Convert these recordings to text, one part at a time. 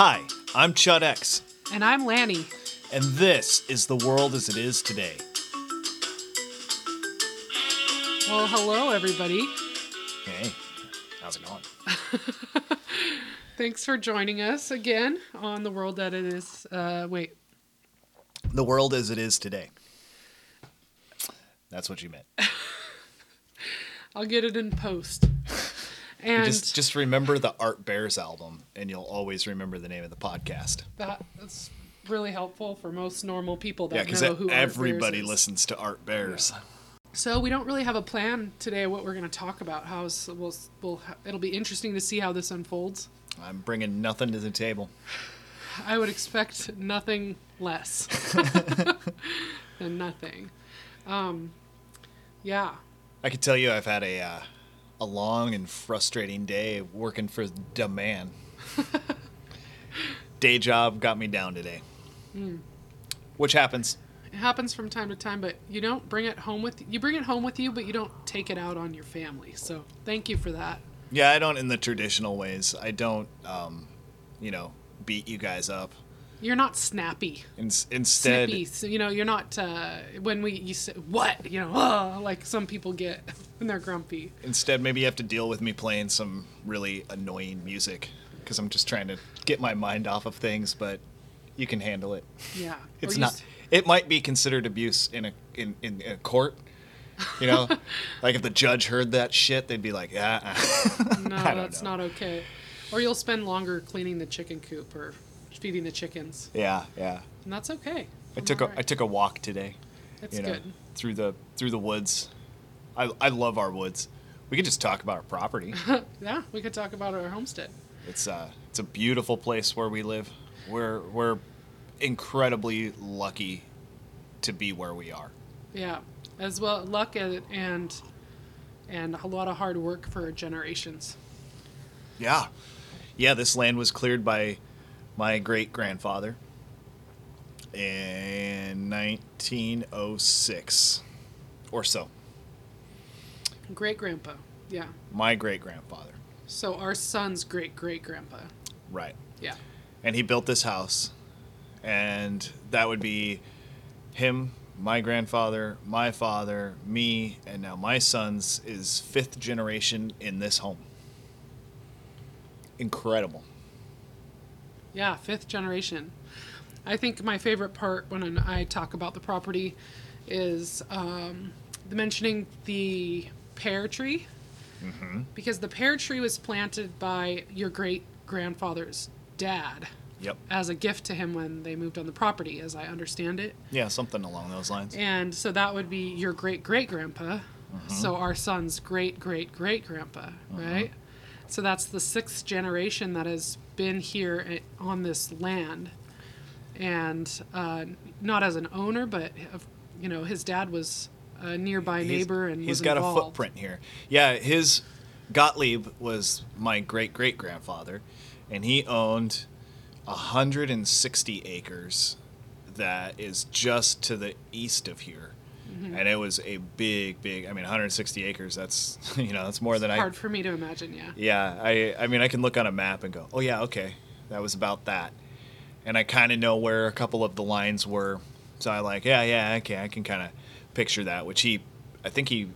Hi, I'm Chud X, And I'm Lanni. and this is the world as it is today. Well, hello, everybody. Hey, how's it going? Thanks for joining us again on the world that it is. Uh, wait, The world as it is today. That's what you meant. I'll get it in post. And just just remember the Art Bears album, and you'll always remember the name of the podcast. that, that's really helpful for most normal people that Yeah, know who Art Bears everybody is. listens to Art Bears. So we don't really have a plan today. What we're going to talk about? How's we'll, we'll it'll be interesting to see how this unfolds. I'm bringing nothing to the table. I would expect nothing less than nothing. Um, yeah, I can tell you, I've had a uh, a long and frustrating day working for the man. Day job got me down today, Hmm. which happens. it happens from time to time, but you don't bring it home with you. Bring it home with you, but you don't take it out on your family. So thank you for that. Yeah, I don't in the traditional ways. I don't, um, you know, beat you guys up. You're not snappy. In, instead, Snippy. So, you know, you're not uh, when we you say what you know, oh, like some people get when they're grumpy. instead, maybe you have to deal with me playing some really annoying music because I'm just trying to get my mind off of things. But you can handle it. Yeah, It's not. s- It might be considered abuse in a in, in, in a court. You know, like if the judge heard that shit, they'd be like, "Yeah, No, that's know. not okay. Or you'll spend longer cleaning the chicken coop or feeding the chickens, yeah, yeah." and that's okay. I I'm took a alright. I took a walk today. It's you know, good. through the through the woods. I I love our woods. We could just talk about our property. Yeah, we could talk about our homestead. it's uh it's a beautiful place where we live. We're we're incredibly lucky to be where we are. Yeah, as well luck and and and a lot of hard work for generations. Yeah. Yeah, this land was cleared by my great grandfather in 1906 or so. Great grandpa. Yeah. My great grandfather. So our son's great great grandpa. Right. Yeah. And he built this house. And that would be him, my grandfather, my father, me, and now my son's is fifth generation in this home. Incredible. Yeah, fifth generation. I think my favorite part when I talk about the property is um, the mentioning the pear tree, mm-hmm. because the pear tree was planted by your great grandfather's dad Yep. as a gift to him when they moved on the property, as I understand it. Yeah, something along those lines. And so that would be your great great grandpa. Mm-hmm. So our son's great great great grandpa, mm-hmm. right? So that's the sixth generation that has been here on this land, and uh, not as an owner, but you know his dad was a nearby He's- neighbor and he's got involved. a footprint here. Yeah, his Gottlieb was my great great grandfather, and he owned 160 acres that is just to the east of here. Mm-hmm. And it was a big, big. I mean, 160 acres. That's you know, that's more than I. Hard for me to imagine, yeah. Yeah, I. I mean, I can look on a map and go, oh yeah, okay, that was about that, and I kind of know where a couple of the lines were. So I like, yeah, yeah, okay, I can kind of picture that. Which he, I think he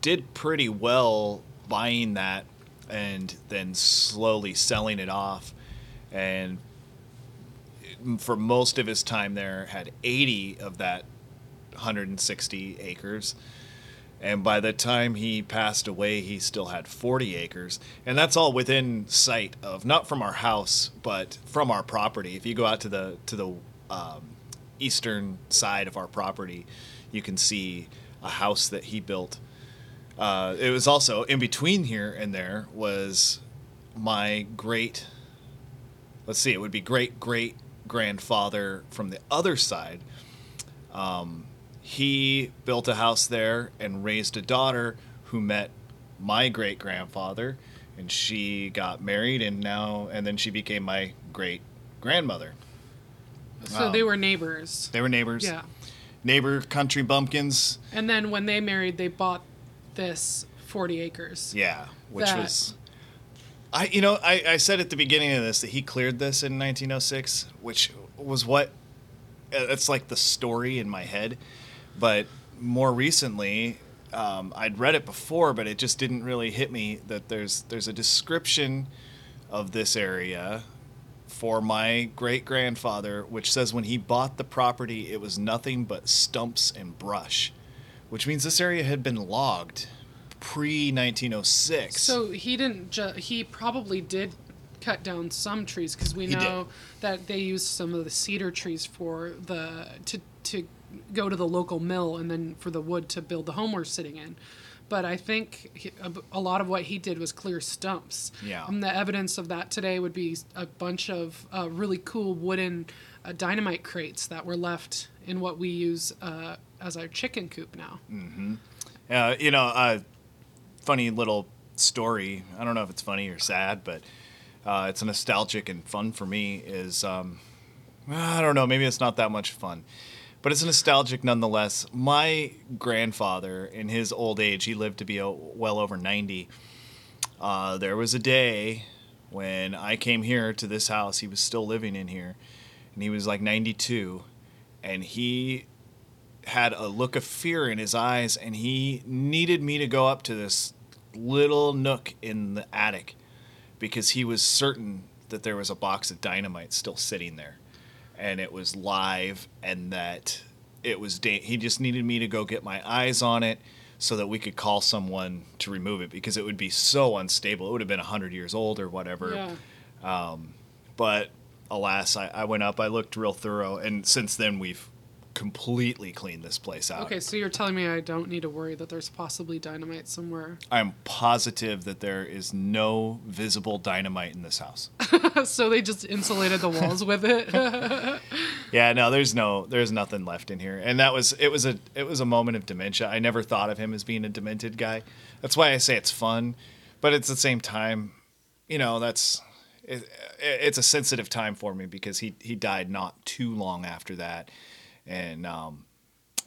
did pretty well buying that and then slowly selling it off, and for most of his time there had 80 of that 160 acres. And by the time he passed away he still had 40 acres. And that's all within sight of not from our house but from our property. If you go out to the to the um, eastern side of our property you can see a house that he built. Uh, it was also in between here and there was my great let's see it would be great great grandfather from the other side. Um, he built a house there and raised a daughter who met my great grandfather and she got married and now and then she became my great grandmother So they were neighbors. they were neighbors Yeah. neighbor country bumpkins And then when they married, they bought this 40 acres. yeah which That- was I you know I, I said at the beginning of this that he cleared this in 1906, which was what uh, it's like the story in my head, but more recently um, I'd read it before, but it just didn't really hit me that there's there's a description of this area for my great grandfather, which says when he bought the property, it was nothing but stumps and brush, which means this area had been logged pre 1906. So he didn't. Ju- he probably did cut down some trees because we know that they used some of the cedar trees for the to to go to the local mill and then for the wood to build the home we're sitting in. But I think he, a, a lot of what he did was clear stumps. Yeah. And the evidence of that today would be a bunch of uh, really cool wooden uh, dynamite crates that were left in what we use uh, as our chicken coop now. Uh, you know, a funny little story. I don't know if it's funny or sad, but uh, it's nostalgic and fun for me. Is um, I don't know. Maybe it's not that much fun, but it's nostalgic nonetheless. My grandfather, in his old age, he lived to be uh, well over ninety. Uh, there was a day when I came here to this house. He was still living in here, and he was like ninety-two, and he had a look of fear in his eyes and he needed me to go up to this little nook in the attic because he was certain that there was a box of dynamite still sitting there and it was live and that it was da- he just needed me to go get my eyes on it so that we could call someone to remove it because it would be so unstable it would have been 100 years old or whatever Yeah. Um, but alas I, I went up i looked real thorough and since then we've completely clean this place out Okay, so you're telling me I don't need to worry that there's possibly dynamite somewhere. I'm positive that there is no visible dynamite in this house. so they just insulated the walls with it. Yeah, no, there's no, there's nothing left in here. And that was, it was a, it was a moment of dementia. I never thought of him as being a demented guy. That's why I say it's fun, but it's the same time, you know, that's, it, it's a sensitive time for me because he he died not too long after that, and um,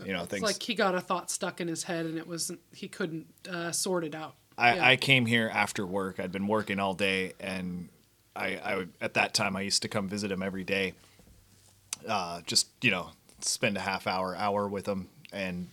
you know it's things. like he got a thought stuck in his head and it wasn't he couldn't uh, sort it out. I, Yeah. I came here after work. I'd been working all day, and I, I would- at that time I used to come visit him every day. Uh, just you know, spend a half hour, hour with him, and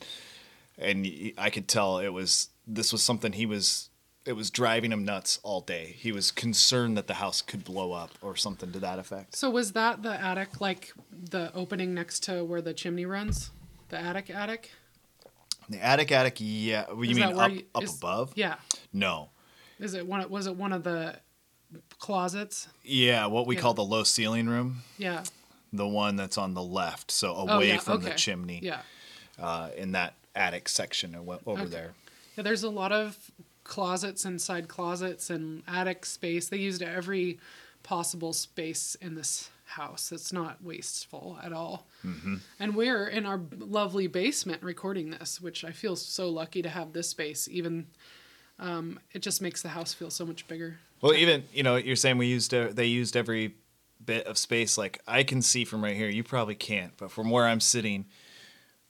and I could tell it was this was something he was. It was driving him nuts all day. He was concerned that the house could blow up or something to that effect. So was that the attic like the opening next to where the chimney runs? The attic attic? The attic, attic, yeah. You Is mean up, you- up is- above? Yeah. No. Is it one was it one of the closets? Yeah, what we Yeah. call the low ceiling room, Yeah. the one that's on the left, so Oh, away yeah, from the chimney. Yeah. uh, in that attic section over Okay. there. Yeah, there's a lot of closets inside closets and attic space. They used every possible space in this house. It's not wasteful at all. Mm-hmm. And we're in our lovely basement recording this, which I feel so lucky to have this space. Even um, it just makes the house feel so much bigger. Well, even you know, you're saying we used uh, they used every bit of space. Like I can see from right here, you probably can't, but from where I'm sitting,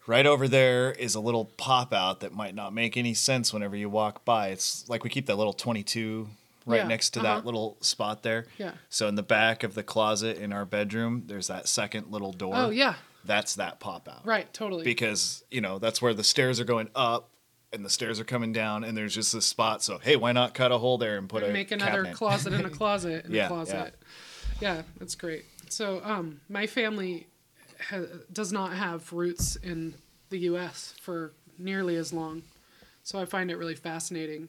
right over there is a little pop out that might not make any sense whenever you walk by. It's like we keep that little 22 right Yeah, next to uh-huh. that little spot there. Yeah. So in the back of the closet in our bedroom, there's that second little door. Oh yeah, That's that pop out. right, totally. because you know that's where the stairs are going up and the stairs are coming down and there's just this spot so hey why not cut a hole there and put a make another cabinet? closet in a closet in Yeah, a yeah. closet. Yeah. that's great. So, um, my family ha- does not have roots in the U.S. for nearly as long, so I find it really fascinating.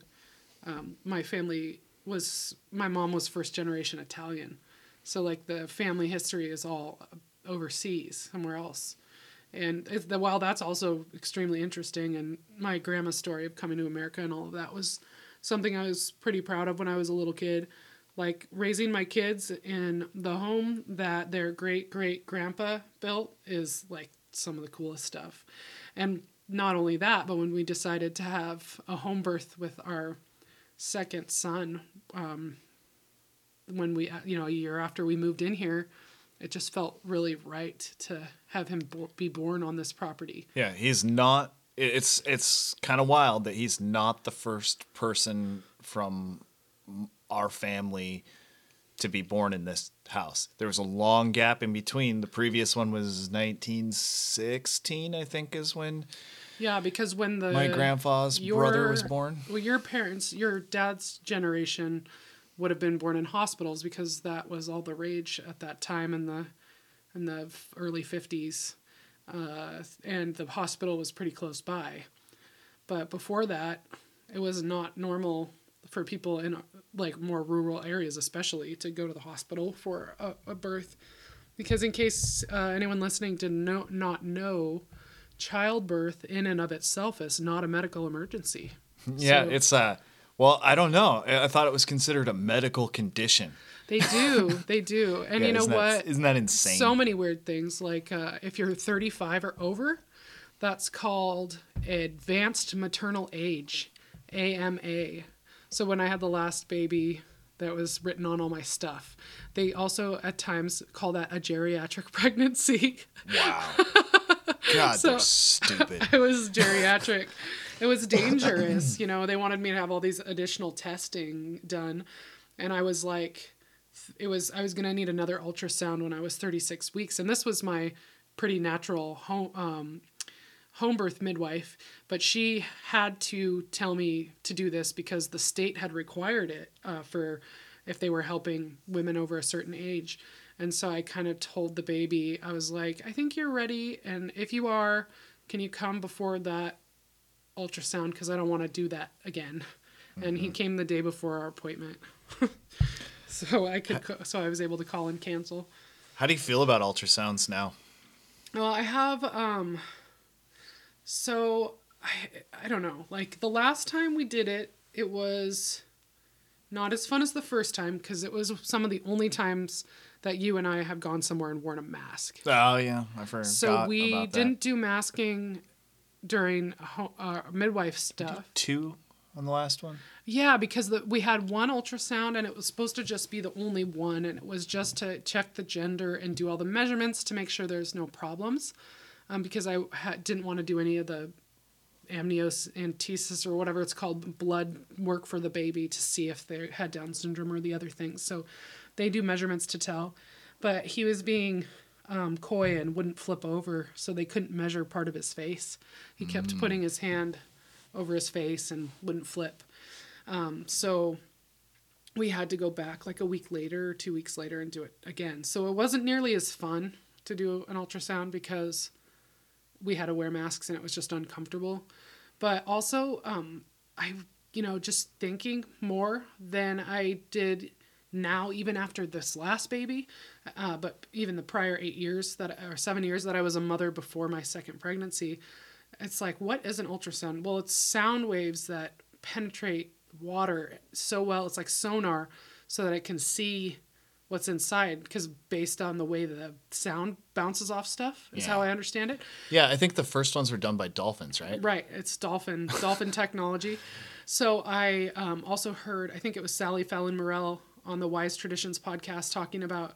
Um, my family was my mom was first generation Italian, so like the family history is all overseas somewhere else. And the, while that's also extremely interesting, and my grandma's story of coming to America and all of that was something I was pretty proud of when I was a little kid. Like raising my kids in the home that their great great grandpa built is like some of the coolest stuff. And not only that, but when we decided to have a home birth with our second son, um, when we, you know, a year after we moved in here, it just felt really right to have him bo- be born on this property. yeah he's not it's it's kind of wild that he's not the first person from our family to be born in this house. There was a long gap in between. The previous one was 1916, I think, is when Yeah, because when the my grandpa's brother was born. Well, your parents, your dad's generation, would have been born in hospitals because that was all the rage at that time in the in the early fifties, uh, and the hospital was pretty close by. But before that, it was not normal for people in like more rural areas, especially, to go to the hospital for a, a birth. Because in case uh, anyone listening did know, not know, childbirth in and of itself is not a medical emergency. Yeah, So- it's uh well, I don't know. I I thought it was considered a medical condition. They do, they do, and Yeah, you know isn't that- what? isn't that insane? So many weird things. Like uh, if you're 35 or over, that's called advanced maternal age, AMA. So when I had the last baby, that was written on all my stuff. They also at times call that a geriatric pregnancy. Wow. God, So- they're stupid. it was geriatric. it was dangerous. You know, they wanted me to have all these additional testing done. And I was like, it was, I was going to need another ultrasound when I was 36 weeks. And this was my pretty natural home, um, home birth midwife. But she had to tell me to do this because the state had required it uh, for if they were helping women over a certain age. And so I kind of told the baby, I was like, I think you're ready. And if you are, can you come before that ultrasound? Because I don't want to do that again. And he came the day before our appointment. so I could, co- so I was able to call and cancel. How do you feel about ultrasounds now? Well, I have um so I I don't know. Like the last time we did it, it was not as fun as the first time because it was some of the only times that you and I have gone somewhere and worn a mask. Oh yeah, I forgot So we didn't do masking during ho- uh, midwife stuff. two on the last one. Yeah, because the, we had one ultrasound and it was supposed to just be the only one, and it was just to check the gender and do all the measurements to make sure there's no problems. Um, because I ha- didn't want to do any of the amniocentesis or whatever it's called, blood work for the baby to see if they had Down syndrome or the other things. So they do measurements to tell. But he was being um, coy and wouldn't flip over, so they couldn't measure part of his face. He kept putting his hand over his face and wouldn't flip. Um, so we had to go back like a week later or two weeks later and do it again. So it wasn't nearly as fun to do an ultrasound because we had to wear masks and it was just uncomfortable. But also, um, I, you know, just thinking more than I did now, even after this last baby, uh, but even the prior eight years that, or seven years that I was a mother before my second pregnancy, it's like, what is an ultrasound? Well, it's sound waves that penetrate water so well. It's like sonar so that it can see what's inside because based on the way the sound bounces off stuff is Yeah. how I understand it. Yeah, I think the first ones were done by dolphins, right? Right. It's dolphin dolphin technology. So I um, also heard I think it was Sally Fallon Morell on the Wise Traditions podcast talking about,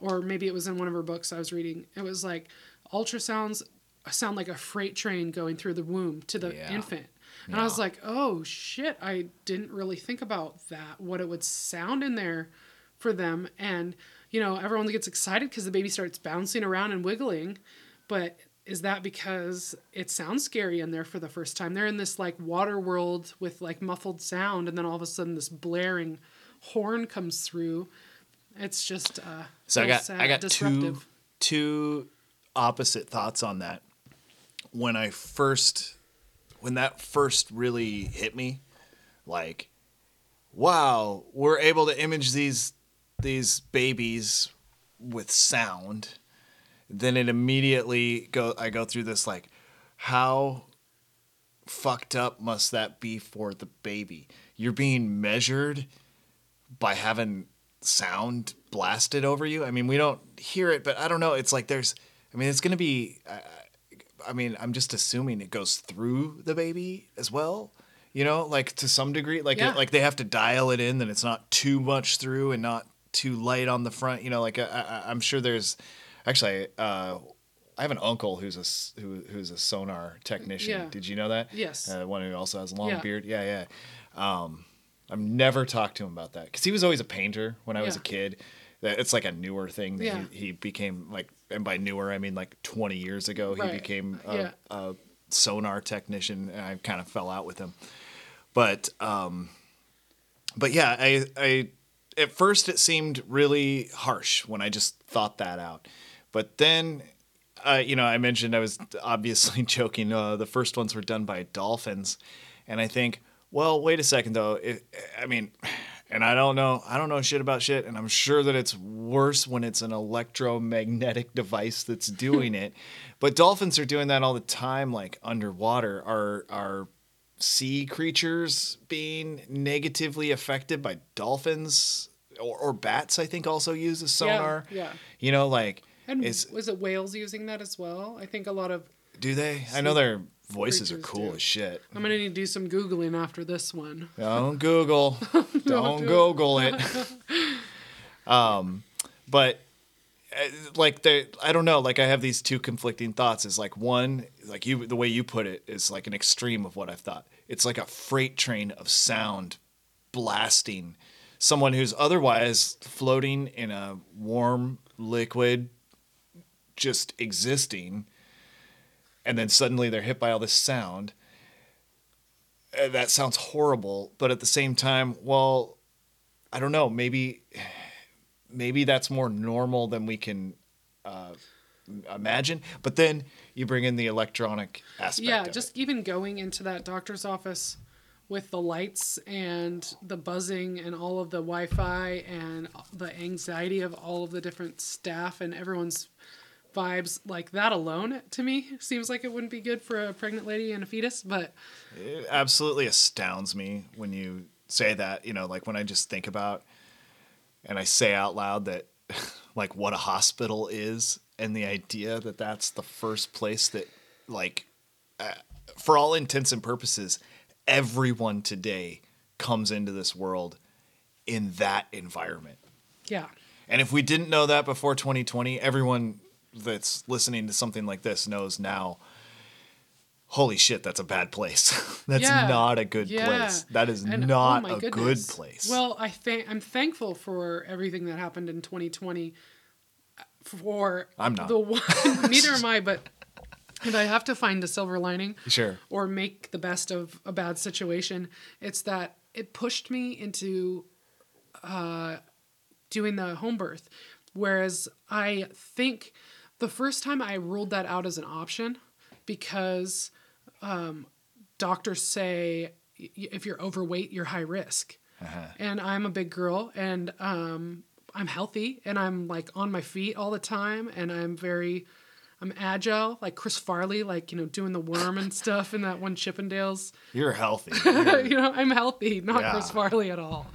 or maybe it was in one of her books I was reading. It was like ultrasounds sound like a freight train going through the womb to the Yeah. infant. And I was like, oh shit, I didn't really think about that, what it would sound in there for them. And, you know, everyone gets excited because the baby starts bouncing around and wiggling. But is that because it sounds scary in there for the first time? They're in this like water world with like muffled sound, and then all of a sudden this blaring horn comes through. It's just uh, So I got sad, I got two two opposite thoughts on that. When I first when that first really hit me, like, wow, we're able to image these these babies with sound. Then it immediately go I go through this like how fucked up must that be for the baby? You're being measured by having sound blasted over you. I mean, we don't hear it, but I don't know. It's like there's, I mean, it's going to be, I, I mean, I'm just assuming it goes through the baby as well. You know, like to some degree, like Yeah. like they have to dial it in that it's not too much through and not too light on the front. You know, like I, I, I'm sure there's, actually, uh, I have an uncle who's a who, who's a sonar technician. Yeah. Did you know that? Yes. Uh, one who also has a long Yeah. beard. Yeah, yeah. Um, I've never talked to him about that because he was always a painter when I was a kid. That it's like a newer thing that Yeah. he, he became like, and by newer I mean like 20 years ago he Right. became a, Yeah. a sonar technician, and I kind of fell out with him. But um, but yeah, I I at first it seemed really harsh when I just thought that out, but then. Uh, you know, I mentioned I was obviously joking. Uh, the first ones were done by dolphins, and I think, well, wait a second though. It, I mean, and I don't know, I don't know shit about shit, and I'm sure that it's worse when it's an electromagnetic device that's doing it. But dolphins are doing that all the time, like underwater. Are are sea creatures being negatively affected by dolphins or, or bats? I think also use a sonar. yeah. You know, like And is was it whales using that as well? I think a lot of. do they? I know their voices are cool do. as shit. I'm gonna need to do some googling after this one. Don't Google. Don't. Google it. um, but like the I don't know. Like I have these two conflicting thoughts. Is like one, like you, the way you put it is like an extreme of what I've thought. It's like a freight train of sound blasting someone who's otherwise floating in a warm liquid, just existing, and then suddenly they're hit by all this sound. Uh, that sounds horrible, but at the same time, well, I don't know. Maybe, maybe that's more normal than we can uh, imagine. But then you bring in the electronic aspect. Yeah, just it. even going into that doctor's office with the lights and the buzzing and all of the Wi-Fi and the anxiety of all of the different staff and everyone's vibes like that alone to me seems like it wouldn't be good for a pregnant lady and a fetus but it absolutely astounds me when you say that. You know, like when I just think about and I say out loud that like what a hospital is and the idea that that's the first place that like uh, for all intents and purposes everyone today comes into this world in that environment. yeah And if we didn't know that before 2020, everyone that's listening to something like this knows now. Holy shit, that's a bad place. that's Yeah. not a good Yeah. place. That is And, oh not my a goodness. good place. Well, I think I'm thankful for everything that happened in 2020. For I'm not. the one. neither am I, but if I have to find a silver lining, Sure. or make the best of a bad situation, it's that it pushed me into uh, doing the home birth. Whereas I think the first time I ruled that out as an option because um, doctors say if you're overweight, you're high risk. And I'm a big girl and um, I'm healthy and I'm like on my feet all the time and I'm very. I'm agile, like Chris Farley, like you know, doing the worm and stuff in that one Chippendales. You're healthy. You're- you know, I'm healthy, not Chris Farley at all.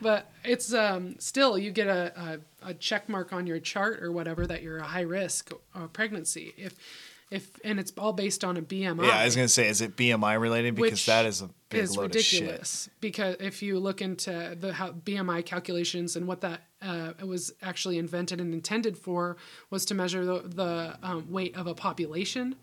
But it's um, still you get a, a, a check mark on your chart or whatever that you're a high risk uh, pregnancy. If if and it's all based on a BMI. yeah, I was gonna say, is it BMI related? Because Which that is a big is load ridiculous because if you look into the how BMI calculations and what that uh, it was actually invented and intended for was to measure the, the um, weight of a population,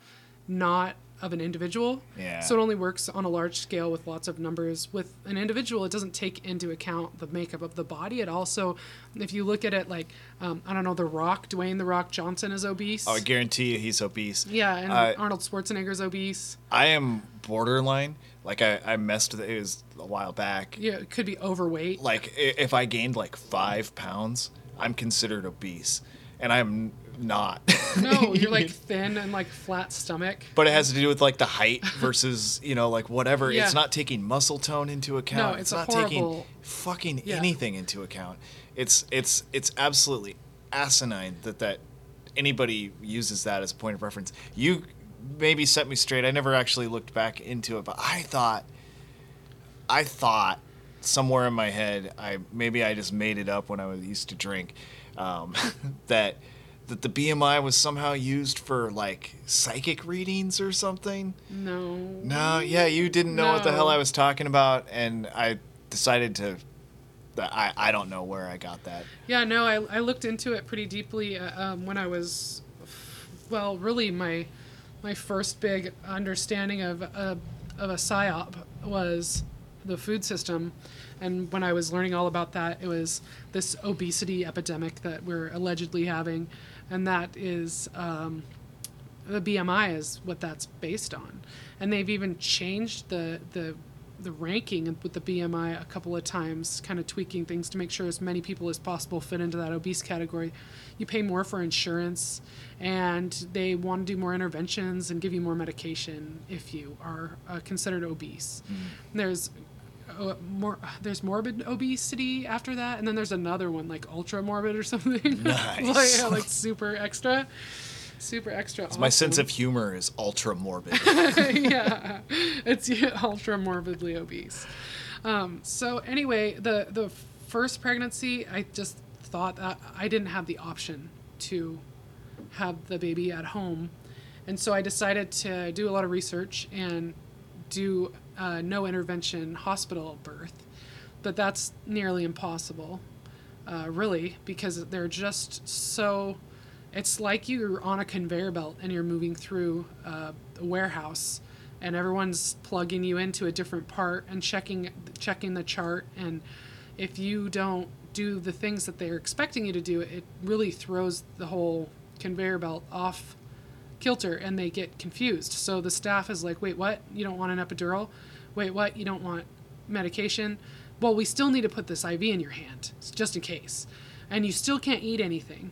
not of an individual. Yeah. So it only works on a large scale with lots of numbers. With an individual, it doesn't take into account the makeup of the body. It also, if you look at it like, um, I don't know, The Rock, Dwayne The Rock Johnson is obese. Oh, I guarantee you, he's obese. yeah, and Uh, Arnold Schwarzenegger's obese. I am borderline. Like I, I messed with it. It was a while back. Yeah, it could be overweight. Like if I gained like five pounds, I'm considered obese, and I'm not. No, you're like thin and like flat stomach. But it has to do with like the height versus you know like whatever. Yeah. It's not taking muscle tone into account. No, it's it's not horrible- taking fucking Yeah. anything into account. It's it's it's absolutely asinine that that anybody uses that as a point of reference. You maybe set me straight. I never actually looked back into it, but I thought I thought somewhere in my head, I maybe I just made it up when I was used to drink, um, that that the BMI was somehow used for like psychic readings or something. No. No, yeah, you didn't know what the hell I was talking about, and I decided to. I I don't know where I got that. Yeah, no, I, I looked into it pretty deeply uh, um, when I was, well, really my my first big understanding of a, of a psyop was the food system. And when I was learning all about that, it was this obesity epidemic that we're allegedly having, and that is um, the BMI is what that's based on. And they've even changed the the the ranking with the BMI a couple of times, kind of tweaking things to make sure as many people as possible fit into that obese category. You pay more for insurance, and they want to do more interventions and give you more medication if you are uh, considered obese. There's uh, more there's morbid obesity after that and then there's another one like ultra morbid or something Nice. like, like super extra super extra My sense of humor is ultra morbid. yeah, it's yeah, ultra morbidly obese. Um, so anyway, the the first pregnancy, I just thought that I didn't have the option to have the baby at home, and so I decided to do a lot of research and do a no intervention hospital birth, but that's nearly impossible, uh, really, because they're just so. It's like you're on a conveyor belt and you're moving through uh, a warehouse, and everyone's plugging you into a different part and checking checking the chart. And if you don't do the things that they're expecting you to do, it really throws the whole conveyor belt off kilter and they get confused. So the staff is like, wait, what? You don't want an epidural? Wait, what? You don't want medication? Well, we still need to put this IV in your hand, just in case. And you still can't eat anything,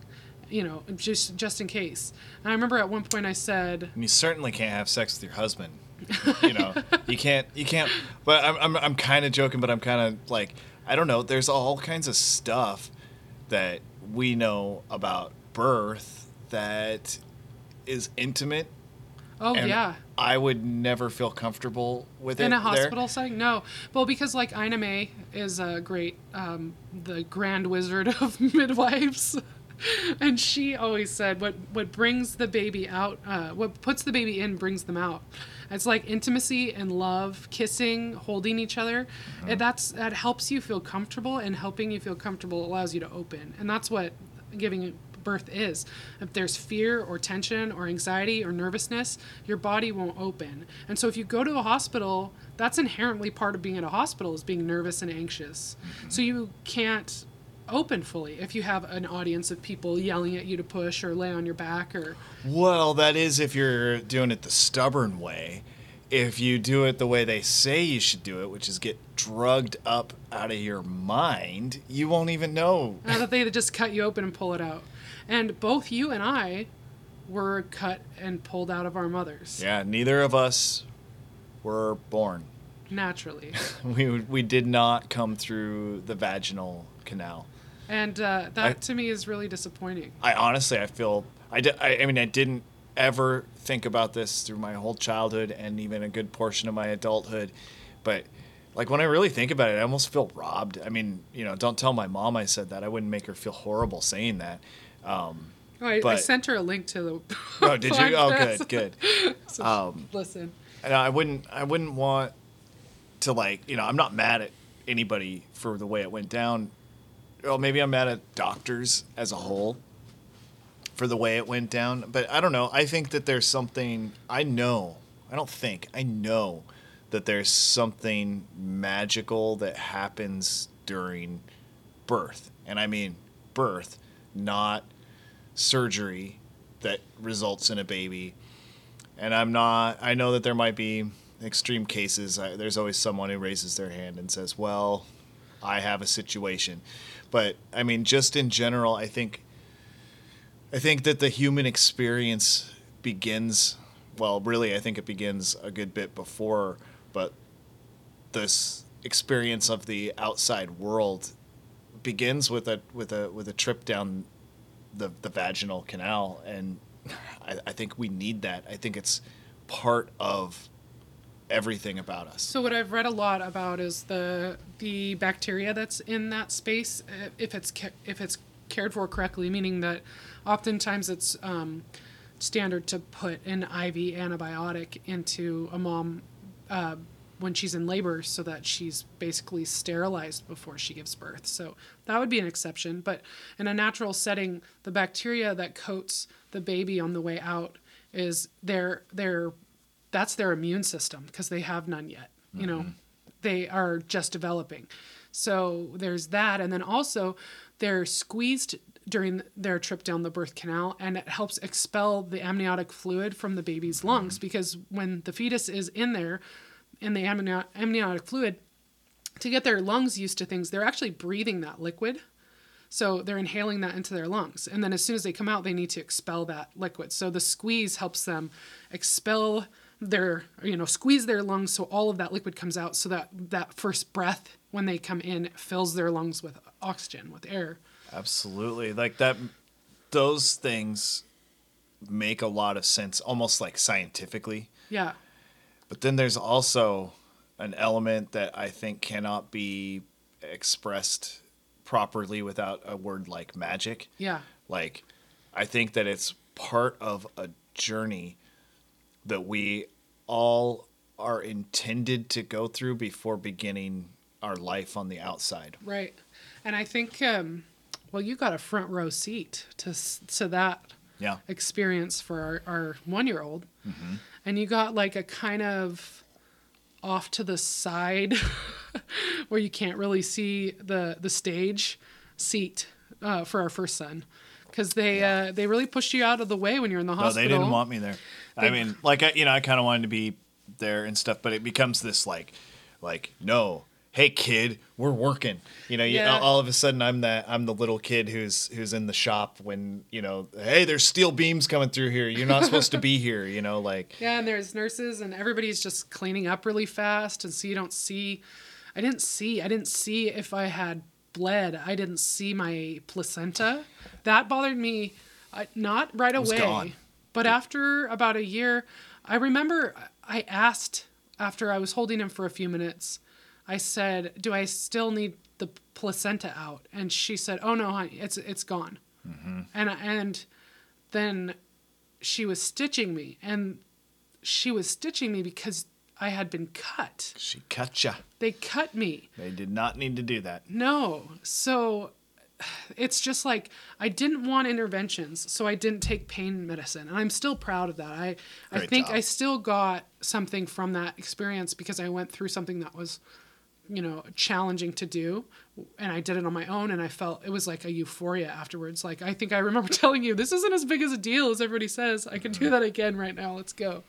you know, just just in case. And I remember at one point I said, And you certainly can't have sex with your husband. You know, you can't. You can't. But I'm. I'm. I'm kind of joking. But I'm kind of like. I don't know. There's all kinds of stuff that we know about birth that is intimate. oh, yeah. I would never feel comfortable with it in a there. hospital setting? No. Well because like ina may is a great um, the grand wizard of midwives. And she always said what what brings the baby out uh, what puts the baby in brings them out. It's like intimacy and love kissing holding each other. And that's that helps you feel comfortable and helping you feel comfortable allows you to open. And that's what giving birth is. If there's fear or tension or anxiety or nervousness, your body won't open. And so if you go to a hospital, that's inherently part of being at a hospital is being nervous and anxious. So you can't open fully if you have an audience of people yelling at you to push or lay on your back or Well, that is if you're doing it the stubborn way. If you do it the way they say you should do it, which is get drugged up out of your mind, you won't even know. uh, that they'd just cut you open and pull it out. And both you and I were cut and pulled out of our mothers Yeah, neither of us were born. naturally. We we did not come through the vaginal canal. And uh, that I- to me is really disappointing. I honestly, I feel I, di- I, I mean, I didn't ever think about this through my whole childhood and even a good portion of my adulthood, but like when I really think about it, I almost feel robbed. I mean, you know, don't tell my mom I said that. I wouldn't make her feel horrible saying that. Um, Oh, I, I sent her a link to the. oh, did you? Oh, good, good. So Um, listen, And I wouldn't I wouldn't want to like you know I'm not mad at anybody for the way it went down. Well, maybe I'm mad at doctors as a whole for the way it went down. But I don't know. I think that there's something I know. I don't think I know that there's something magical that happens during birth, and I mean birth, not surgery that results in a baby and I'm not. I know that there might be extreme cases. I, there's always someone who raises their hand and says, "Well, I have a situation," but I mean, just in general, I think. I think that the human experience begins. Well, really, I think it begins a good bit before, but this experience of the outside world begins with a with a with a trip down the the vaginal canal and I, I think we need that. I think it's part of everything about us. so what I've read a lot about is the the bacteria that's in that space. uh, If it's if it's cared for correctly, meaning that oftentimes it's um, standard to put an IV antibiotic into a mom. Uh, when she's in labor, so that she's basically sterilized before she gives birth. So that would be an exception. But in a natural setting, the bacteria that coats the baby on the way out is their their that's their immune system because they have none yet. You know, mm-hmm. they are just developing. So there's that. And then also, they're squeezed during their trip down the birth canal and it helps expel the amniotic fluid from the baby's mm-hmm. lungs because when the fetus is in there in the amnio- amniotic fluid to get their lungs used to things they're actually breathing that liquid. So they're inhaling that into their lungs. And then as soon as they come out they need to expel that liquid. So the squeeze helps them expel their you know squeeze their lungs so all of that liquid comes out so that that first breath when they come in fills their lungs with oxygen with air. Absolutely. Like that those things make a lot of sense almost like scientifically. yeah But then there's also an element that I think cannot be expressed properly without a word like magic. yeah Like I think that it's part of a journey that we all are intended to go through before beginning our life on the outside. Right. And I think, um, well, you got a front row seat to to that Yeah. experience for our, our one year old, and you got like a kind of off to the side where you can't really see the the stage seat uh, for our first son because they uh, they really pushed you out of the way when you're in the No, hospital. they didn't want me there. I mean, like I, you know, I kind of wanted to be there and stuff, but it becomes this like, like no, hey kid, we're working. You know, you, all of a sudden I'm that I'm the little kid who's who's in the shop when you know, hey, there's steel beams coming through here. You're not supposed to be here. You know, like Yeah, and there's nurses, and everybody's just cleaning up really fast, and so you don't see. I didn't see. I didn't see if I had bled. I didn't see my placenta. That bothered me, uh, not right away, gone. but after about a year, I remember I asked after I was holding him for a few minutes. I said, "Do I still need the placenta out?" And she said, "Oh no, honey, it's it's gone." Mm-hmm. And and then she was stitching me, and she was stitching me because I had been cut. she cut ya. They cut me. They did not need to do that. No. So it's just like I didn't want interventions, so I didn't take pain medicine. And I'm still proud of that. I I think job. I still got something from that experience because I went through something that was you know challenging to do and I did it on my own and I felt it was like a euphoria afterwards. Like I think I remember telling you this isn't as big as a deal as everybody says. I can do mm-hmm. that again right now. Let's go.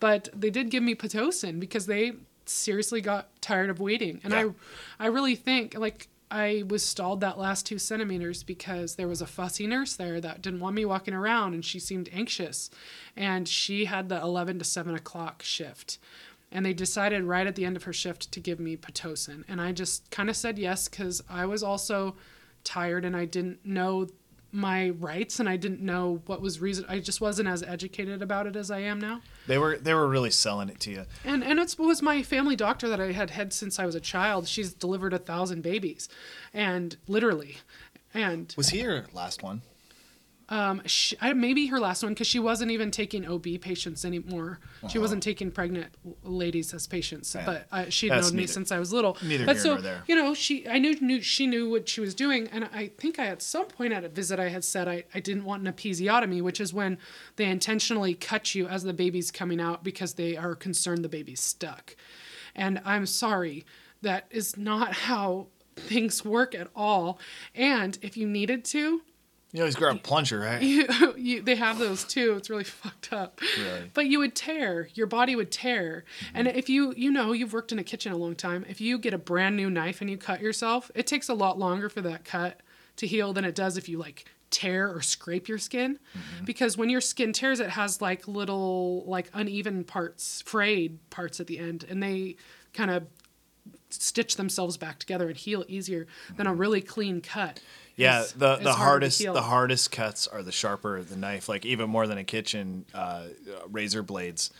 But they did give me pitocin because they seriously got tired of waiting. And Yeah. I I really think like I was stalled that last two centimeters because there was a fussy nurse there that didn't want me walking around and she seemed anxious. And she had the 11 to 7 o'clock shift. And they decided right at the end of her shift to give me Pitocin. And I just kind of said yes because I was also tired and I didn't know my rights and I didn't know what was reason. I just wasn't as educated about it as I am now. They were they were really selling it to you. And and it was my family doctor that I had had since I was a child. She's delivered a thousand babies, and literally, and Was he your last one? Um, she, I, maybe her last one because she wasn't even taking OB patients anymore. She wasn't taking pregnant ladies as patients, but uh, she'd That's known me since I was little. neither but here so nor there. you know, she I knew, knew she knew what she was doing, and I think I at some point at a visit I had said I, I didn't want an episiotomy, which is when they intentionally cut you as the baby's coming out because they are concerned the baby's stuck. And I'm sorry, that is not how things work at all. And if you needed to, You always grab a plunger, right? you, you they have those too. It's really fucked up. Really? But you would tear. Your body would tear. Mm-hmm. And if you you know you've worked in a kitchen a long time, if you get a brand new knife and you cut yourself, it takes a lot longer for that cut to heal than it does if you like tear or scrape your skin mm-hmm. because when your skin tears it has like little like uneven parts frayed parts at the end and they kind of stitch themselves back together and heal easier than a mm-hmm. really clean cut Yeah, the the hardest heal. the hardest cuts are the sharper the knife, like even more than a kitchen uh, razor blades.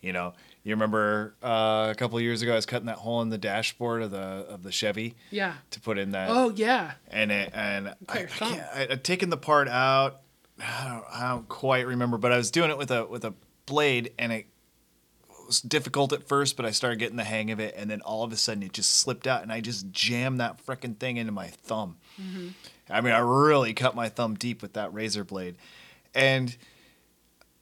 You know, you remember uh, a couple of years ago, I was cutting that hole in the dashboard of the of the Chevy yeah to put in that, oh yeah and it, and I, I, can't, I, I'd taken the part out. I don't, I don't quite remember, but I was doing it with a with a blade, and it was difficult at first, but I started getting the hang of it, and then all of a sudden it just slipped out, and I just jammed that freaking thing into my thumb. I mean, I really cut my thumb deep with that razor blade, and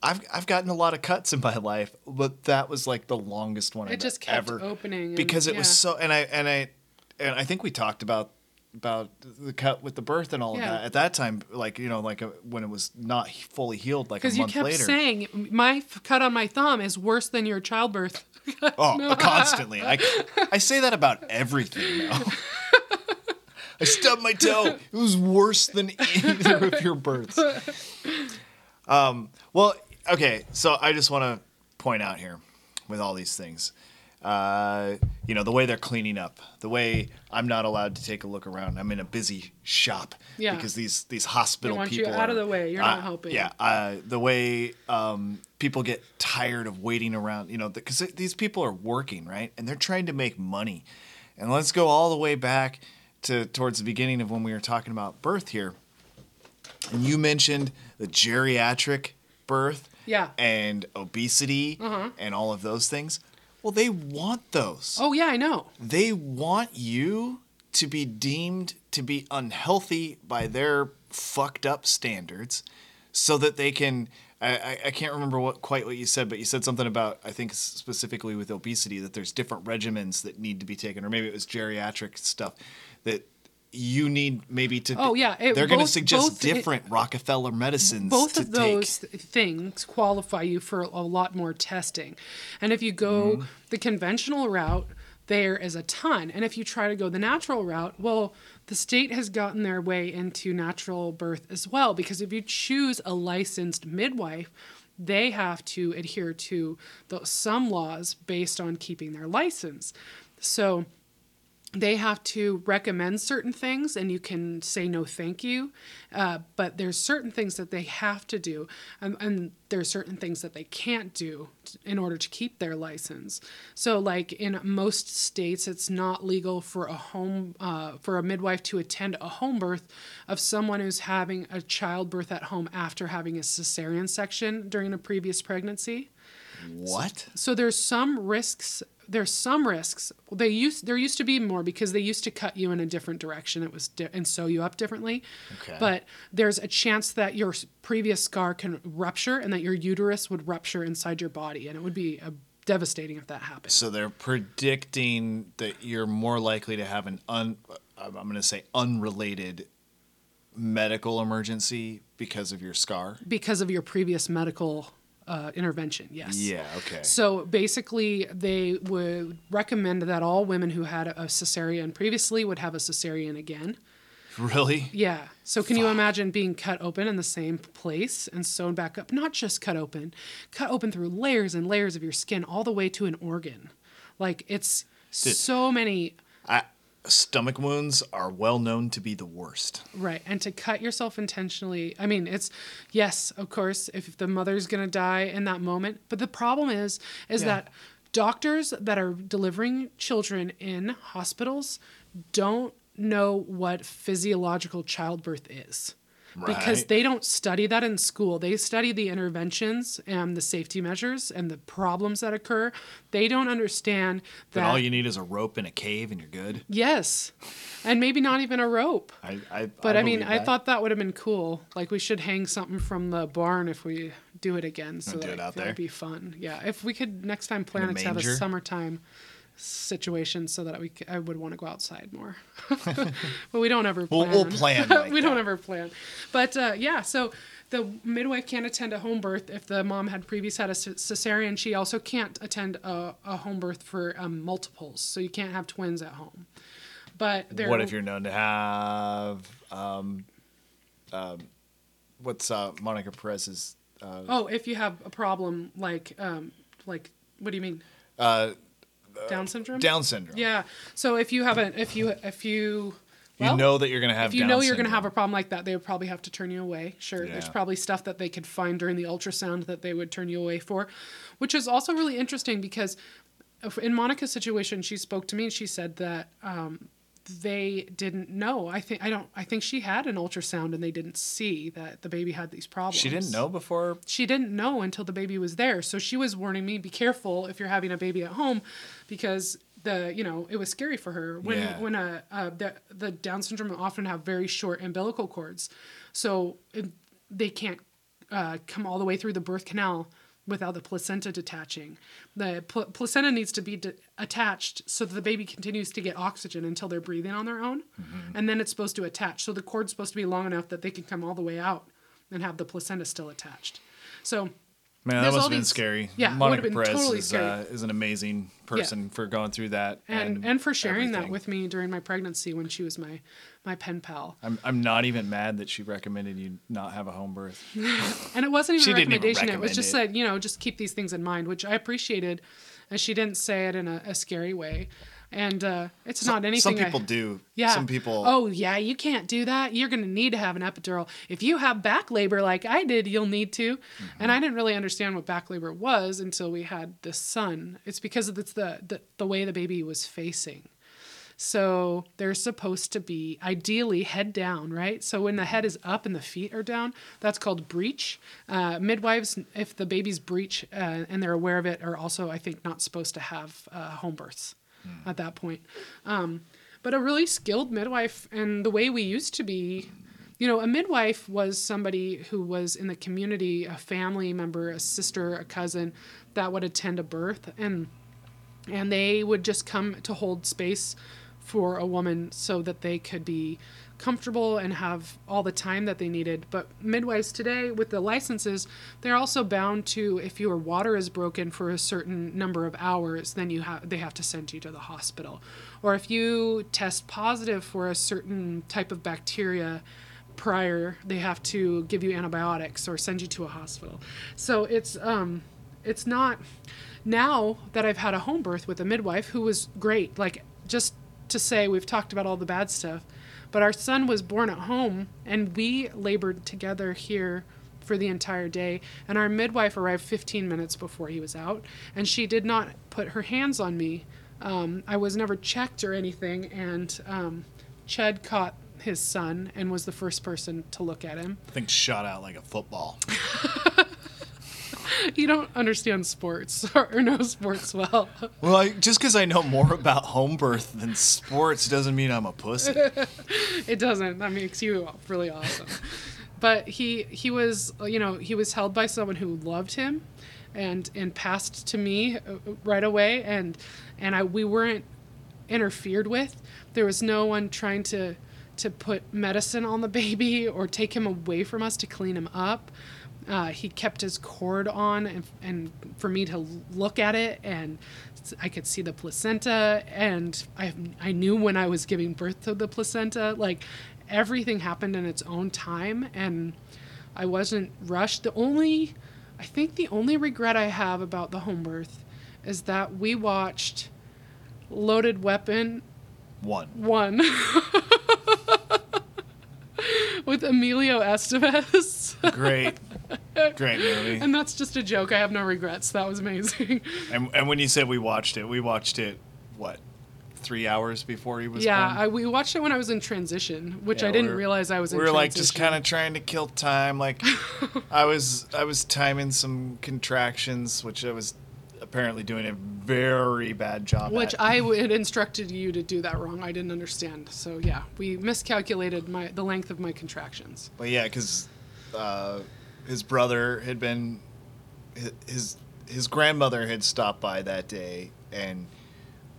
I've I've gotten a lot of cuts in my life, but that was like the longest one It I've just kept ever opening and- because it was so. And I and I and I think we talked about about the cut with the birth and all Yeah. of that at that time. Like you know, like uh when it was not fully healed, like a Because you month kept later. saying my f- cut on my thumb is worse than your childbirth. Oh, constantly. I, I say that about everything now. I stubbed my toe. It was worse than either of your births. Um, well, okay. So I just want to point out here with all these things. Uh, you know, the way they're cleaning up, the way I'm not allowed to take a look around. I'm in a busy shop Yeah. because these these hospital They want you people out of the way. You're not uh, helping. Yeah, uh, the way um, people get tired of waiting around, you know, because these people are working, right? And they're trying to make money. And let's go all the way back to towards the beginning of when we were talking about birth here. And you mentioned the geriatric birth Yeah. and obesity mm-hmm. and all of those things. Well, they want those. Oh yeah, I know. They want you to be deemed to be unhealthy by their fucked up standards so that they can I, I- I can't remember what quite what you said, but you said something about I think specifically with obesity that there's different regimens that need to be taken, or maybe it was geriatric stuff that you need maybe to. Oh, yeah, it- they're going to suggest both- it- different Rockefeller medicines. both of those th- things qualify you for a lot more testing. And if you go Mm-hmm. the conventional route, there is a ton. And if you try to go the natural route, well, the state has gotten their way into natural birth as well because if you choose a licensed midwife, they have to adhere to the, some laws based on keeping their license. So they have to recommend certain things and you can say no thank you. Uh, but there's certain things that they have to do and, and there's certain things that they can't do t- in order to keep their license. So like in most states it's not legal for a home uh, for a midwife to attend a home birth of someone who's having a childbirth at home after having a cesarean section during a previous pregnancy. What? so there's some risks there's some risks they used there used to be more because they used to cut you in a different direction it was di- and sew you up differently Okay. but there's a chance that your previous scar can rupture and that your uterus would rupture inside your body and it would be uh devastating if that happened So they're predicting that you're more likely to have an un I'm going to say unrelated medical emergency because of your scar. because of your previous medical uh, intervention yes Yeah, okay. So basically, they would recommend that all women who had a cesarean previously would have a cesarean again. Really? Yeah. So can you imagine being cut open in the same place and sewn back up? Not just cut open, cut open through layers and layers of your skin all the way to an organ. Like it's so many I, stomach wounds are well known to be the worst. right and to cut yourself intentionally i mean it's yes of course if the mother's going to die in that moment but the problem is is Yeah. that doctors that are delivering children in hospitals don't know what physiological childbirth is because they don't study that in school they study the interventions and the safety measures and the problems that occur they don't understand that Then all you need is a rope in a cave and you're good. yes and maybe not even a rope I, I but I, mean, believe I thought that would have been cool. Like we should hang something from the barn if we do it again. So do that it out that there? would be fun. Yeah, if we could next time plan it to have a summertime situation, so that we c- I would want to go outside more. but we don't ever We'll- plan. we'll plan like we don't ever plan. But uh, yeah, so the midwife can't attend a home birth if the mom had previously had a cesarean. She also can't attend a, a home birth for um, multiples, so you can't have twins at home. But there, What if you're known to have um, um, what's uh, Monica Perez's uh, Oh, if you have a problem like um like what do you mean? uh, Down syndrome? Down syndrome? Yeah. So if you have a if you if you You know that you're going to have. if you Down know you're going to have a problem like that, they would probably have to turn you away. Sure, there's probably stuff that they could find during the ultrasound that they would turn you away for, which is also really interesting because in Monica's situation, she spoke to me and she said that um, they didn't know. I think I don't. I think she had an ultrasound and they didn't see that the baby had these problems. She didn't know before. she didn't know until the baby was there. So she was warning me, be careful if you're having a baby at home, because the you know it was scary for her when Yeah. when a uh, the the Down syndrome often have very short umbilical cords, so it, they can't uh, come all the way through the birth canal without the placenta detaching. The pl- placenta needs to be de- attached so that the baby continues to get oxygen until they're breathing on their own, mm-hmm. and then it's supposed to attach. So the cord's supposed to be long enough that they can come all the way out and have the placenta still attached. So Man, that must have been these- scary. yeah, Monica Perez totally is, uh, is an amazing person for going through that and and, for sharing that with me during my pregnancy when she was my my pen pal. I'm I'm not even mad that she recommended you not have a home birth. And it wasn't even a didn't even recommendation. It was just said, you know, just keep these things in mind, which I appreciated. And she didn't say it in a, a scary way. And uh, it's not anything. Some I- people do. Yeah. Some people. Oh yeah, you can't do that. You're going to need to have an epidural. If you have back labor like I did, you'll need to. Mm-hmm. And I didn't really understand what back labor was until we had this son. It's because it's the the, the way the baby was facing. So they're supposed to be ideally head down, right? So when the head is up and the feet are down, that's called breech. Uh, midwives, if the baby's breech uh, and they're aware of it, are also, I think, not supposed to have uh, home births at that point. Um, but a really skilled midwife, and the way we used to be, you know, a midwife was somebody who was in the community, a family member, a sister, a cousin that would attend a birth, and and they would just come to hold space for a woman so that they could be comfortable and have all the time that they needed. But midwives today, with the licenses, they're also bound to if your water is broken for a certain number of hours, then you have they have to send you to the hospital. Or if you test positive for a certain type of bacteria prior, they have to give you antibiotics or send you to a hospital. So it's um it's not now that I've had a home birth with a midwife who was great, like just to say we've talked about all the bad stuff, but our son was born at home and we labored together here for the entire day and our midwife arrived 15 minutes before he was out and she did not put her hands on me. Um, I was never checked or anything and um, CHUD caught his son and was the first person to look at him. I think shot out like a football. You don't understand sports or know sports well. Well, I, just because I know more about home birth than sports doesn't mean I'm a pussy. It doesn't. That makes you really awesome. But he he was you know he was held by someone who loved him, and and passed to me uh, right away, and and I we weren't interfered with. There was no one trying to to put medicine on the baby or take him away from us to clean him up. Uh, he kept his cord on and, and for me to look at it and I could see the placenta and I, I knew when I was giving birth to the placenta like everything happened in its own time and I wasn't rushed the only I think the only regret I have about the home birth is that we watched Loaded Weapon One. 1 with Emilio Estevez Great. Great movie. And that's just a joke. I have no regrets. That was amazing. And, and when you said we watched it, we watched it, what, three hours before he was yeah. I, we watched it when I was in transition, which Yeah, I didn't realize I was in we were like just kind of trying to kill time. Like I was, I was timing some contractions, which I was apparently doing a very bad job Which at. I w- had instructed you to do that wrong. I didn't understand. So yeah, we miscalculated my the length of my contractions. But yeah, because uh, his brother had been his his grandmother had stopped by that day, and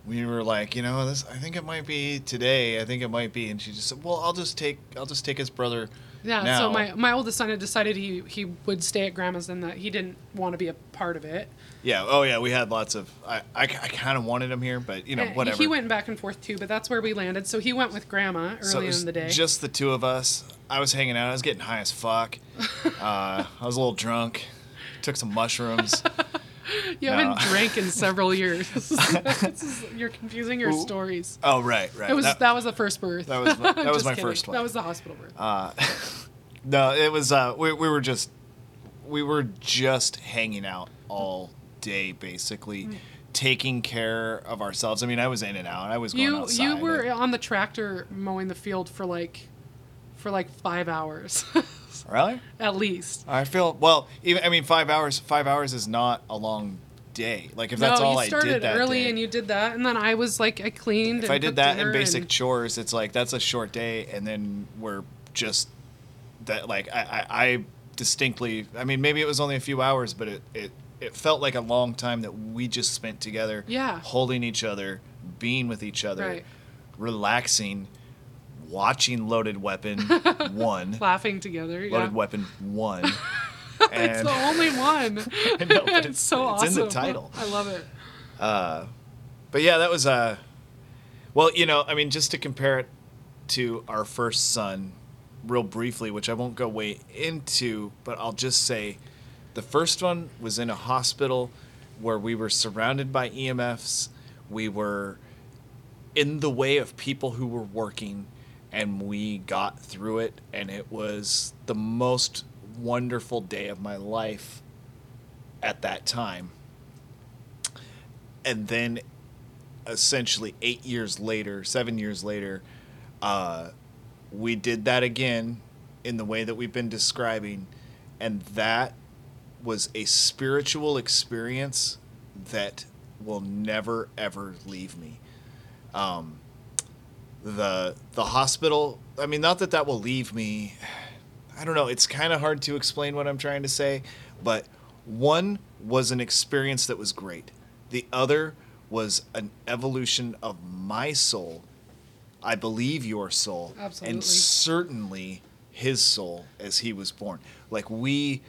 we were like, you know, this I think it might be today. I think it might be, and she just said, well, I'll just take I'll just take his brother. Yeah. now. So my my oldest son had decided he he would stay at grandma's and that he didn't want to be a part of it. yeah oh yeah we had lots of I I, I kind of wanted him here, but you know And whatever. He went back and forth too, but that's where we landed. So he went with grandma early So it was in the day. Just the two of us. I was hanging out. I was getting high as fuck. uh, I was a little drunk. Took some mushrooms. you no. haven't drank in several years. Is- you're confusing your Ooh. stories. Oh right, right. It was That- that, was the first birth. that was my- that was my kidding. first one. That was the hospital birth. No, it was. Uh, we, we were just we were just hanging out all day, basically, Mm. taking care of ourselves. I mean, I was in and out. I was going you outside. you were and- on the tractor mowing the field for like for like five hours really. at least. I feel well. Even I mean, five hours. Five hours is not a long day. Like if that's no, all I did that early day. and you did that, and then I was like I cleaned. if and I did that in basic and- chores, it's like that's a short day, and then we're just that like I, I, I distinctly. I mean, maybe it was only a few hours, but it it it felt like a long time that we just spent together. Yeah. Holding each other, being with each other, Right. relaxing, watching Loaded Weapon one, Laughing together. Yeah. Loaded Weapon one. it's the only one. I know, it's, it's- so it's in awesome. the title. I love it. but yeah, that was uh well, you know, I mean, just to compare it to our first son, real briefly, which I won't go way into, but I'll just say the first one was in a hospital where we were surrounded by EMFs. We were in the way of people who were working and we got through it and it was the most wonderful day of my life at that time. And then essentially eight years later seven years later uh, we did that again in the way that we've been describing and that was a spiritual experience that will never ever leave me. Um, the the hospital i mean not that that will leave me i don't know it's kind of hard to explain what i'm trying to say but one was an experience that was great the other was an evolution of my soul i believe your soul Absolutely. and certainly his soul as he was born like we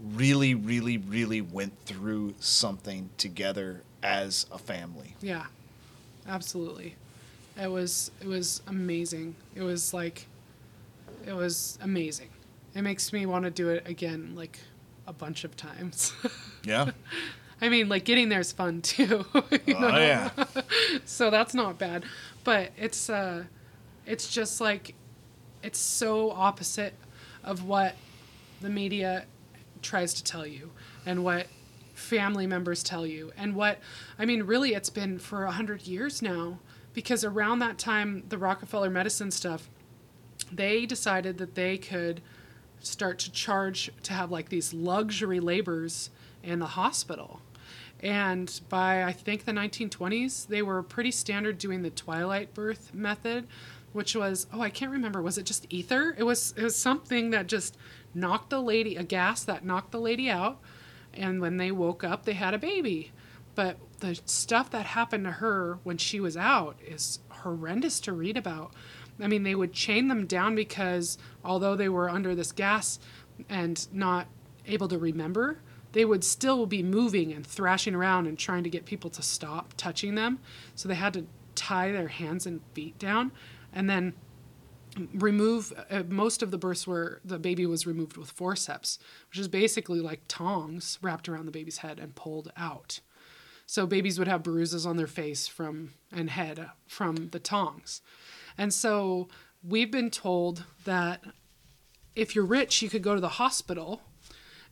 really really really went through something together as a family Yeah, absolutely. It was it was amazing. It was like it was amazing. It makes me want to do it again like a bunch of times. yeah I mean, like getting there is fun too. oh know? yeah so that's not bad but it's uh it's just like it's so opposite of what the media tries to tell you and what family members tell you and what i mean really it's been for a hundred years now because around that time the rockefeller medicine stuff they decided that they could start to charge to have like these luxury labors in the hospital. And by I think the 1920s, they were pretty standard doing the twilight birth method, which was oh I can't remember was it just ether? It was it was something that just knocked the lady a gas that knocked the lady out, and when they woke up they had a baby. But the stuff that happened to her when she was out is horrendous to read about. I mean, they would chain them down because although they were under this gas and not able to remember, they would still be moving and thrashing around and trying to get people to stop touching them. So they had to tie their hands and feet down and then remove uh, most of the births were the baby was removed with forceps, which is basically like tongs wrapped around the baby's head and pulled out. So babies would have bruises on their face from and head from the tongs. And so we've been told that if you're rich, you could go to the hospital,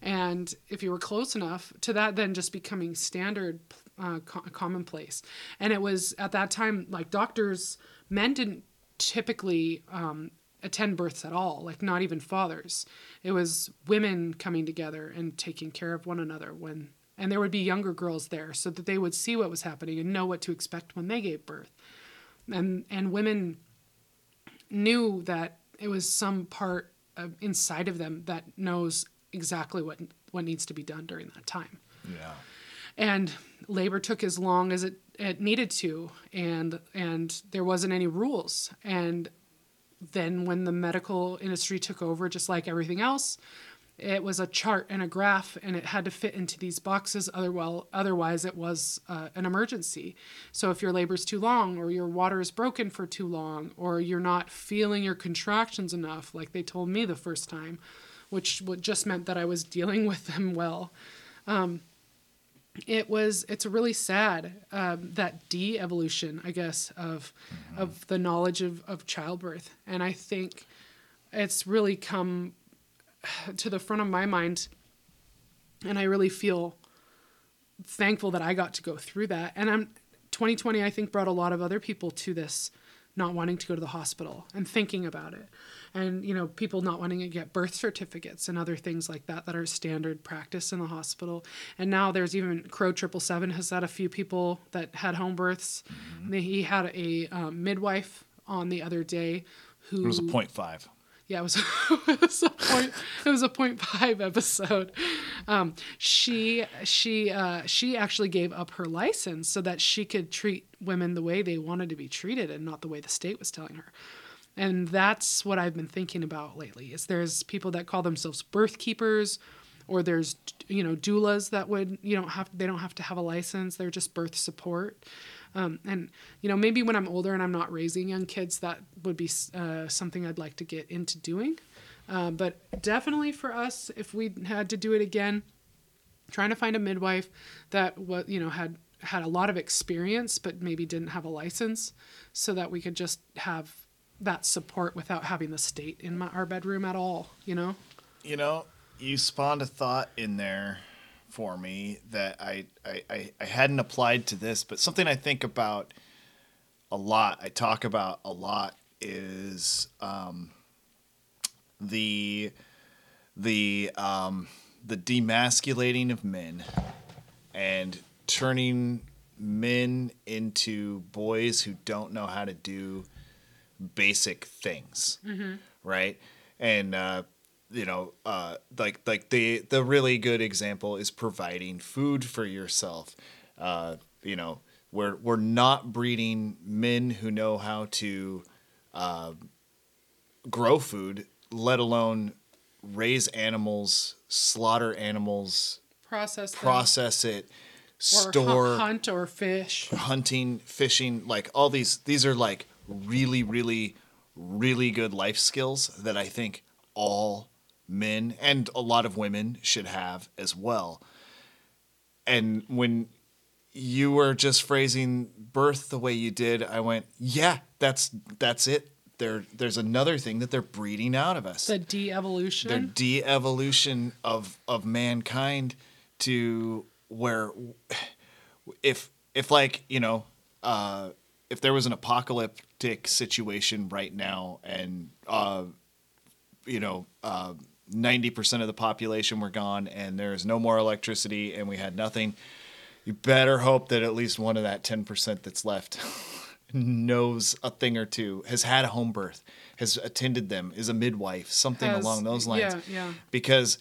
and if you were close enough to that, then just becoming standard, uh, co- commonplace. And it was at that time like doctors, men didn't typically um, attend births at all, like not even fathers. It was women coming together and taking care of one another when. And there would be younger girls there so that they would see what was happening and know what to expect when they gave birth. And and women knew that it was some part of, inside of them that knows exactly what what needs to be done during that time. yeah And labor took as long as it, it needed to, and and there wasn't any rules. And then when the medical industry took over, just like everything else, it was a chart and a graph, and it had to fit into these boxes. Otherwise, otherwise it was uh, an emergency. So if your labor's too long, or your water is broken for too long, or you're not feeling your contractions enough, like they told me the first time, which just meant that I was dealing with them well it was it's really sad um, that de-evolution i guess of of the knowledge of, of childbirth and i think it's really come to the front of my mind and i really feel thankful that i got to go through that. And i'm 2020 i think brought a lot of other people to this not wanting to go to the hospital and thinking about it. And you know people not wanting to get birth certificates and other things like that that are standard practice in the hospital. And now there's even crow triple seven has had a few people that had home births. He had a um, midwife on the other day who it was a point five yeah, it was, it was a point. It was a point five episode. Um, she she uh, she actually gave up her license so that she could treat women the way they wanted to be treated and not the way the state was telling her. And that's what I've been thinking about lately. Is there's people that call themselves birth keepers, or there's you know doulas that would you don't have they don't have to have a license. They're just birth support. Um, and you know, maybe when I'm older and I'm not raising young kids, that would be uh, something I'd like to get into doing. Uh, but definitely for us, if we had to do it again, trying to find a midwife that what you know had had a lot of experience, but maybe didn't have a license, so that we could just have that support without having the state in my, our bedroom at all. You know. You know, you spawned a thought in there for me that I, I, I, hadn't applied to this, but something I think about a lot, I talk about a lot, is um, the the um, the demasculating of men and turning men into boys who don't know how to do basic things, right? And uh, you know, uh, like like the the really good example is providing food for yourself. Uh, you know, we're we're not breeding men who know how to uh, grow food, let alone raise animals, slaughter animals, Process. them. process it, Or store hunt or fish. hunting, fishing, like all these these are like really really really good life skills that I think all men and a lot of women should have as well. And when you were just phrasing birth the way you did, I went, "Yeah, that's that's it. There there's another thing that they're breeding out of us The de-evolution. their de-evolution of of mankind to where if if like you know uh if there was an apocalyptic situation right now and uh you know uh 90% of the population were gone and there's no more electricity and we had nothing you better hope that at least one of that 10% that's left knows a thing or two has had a home birth has attended them is a midwife something Has- along those lines yeah, yeah. because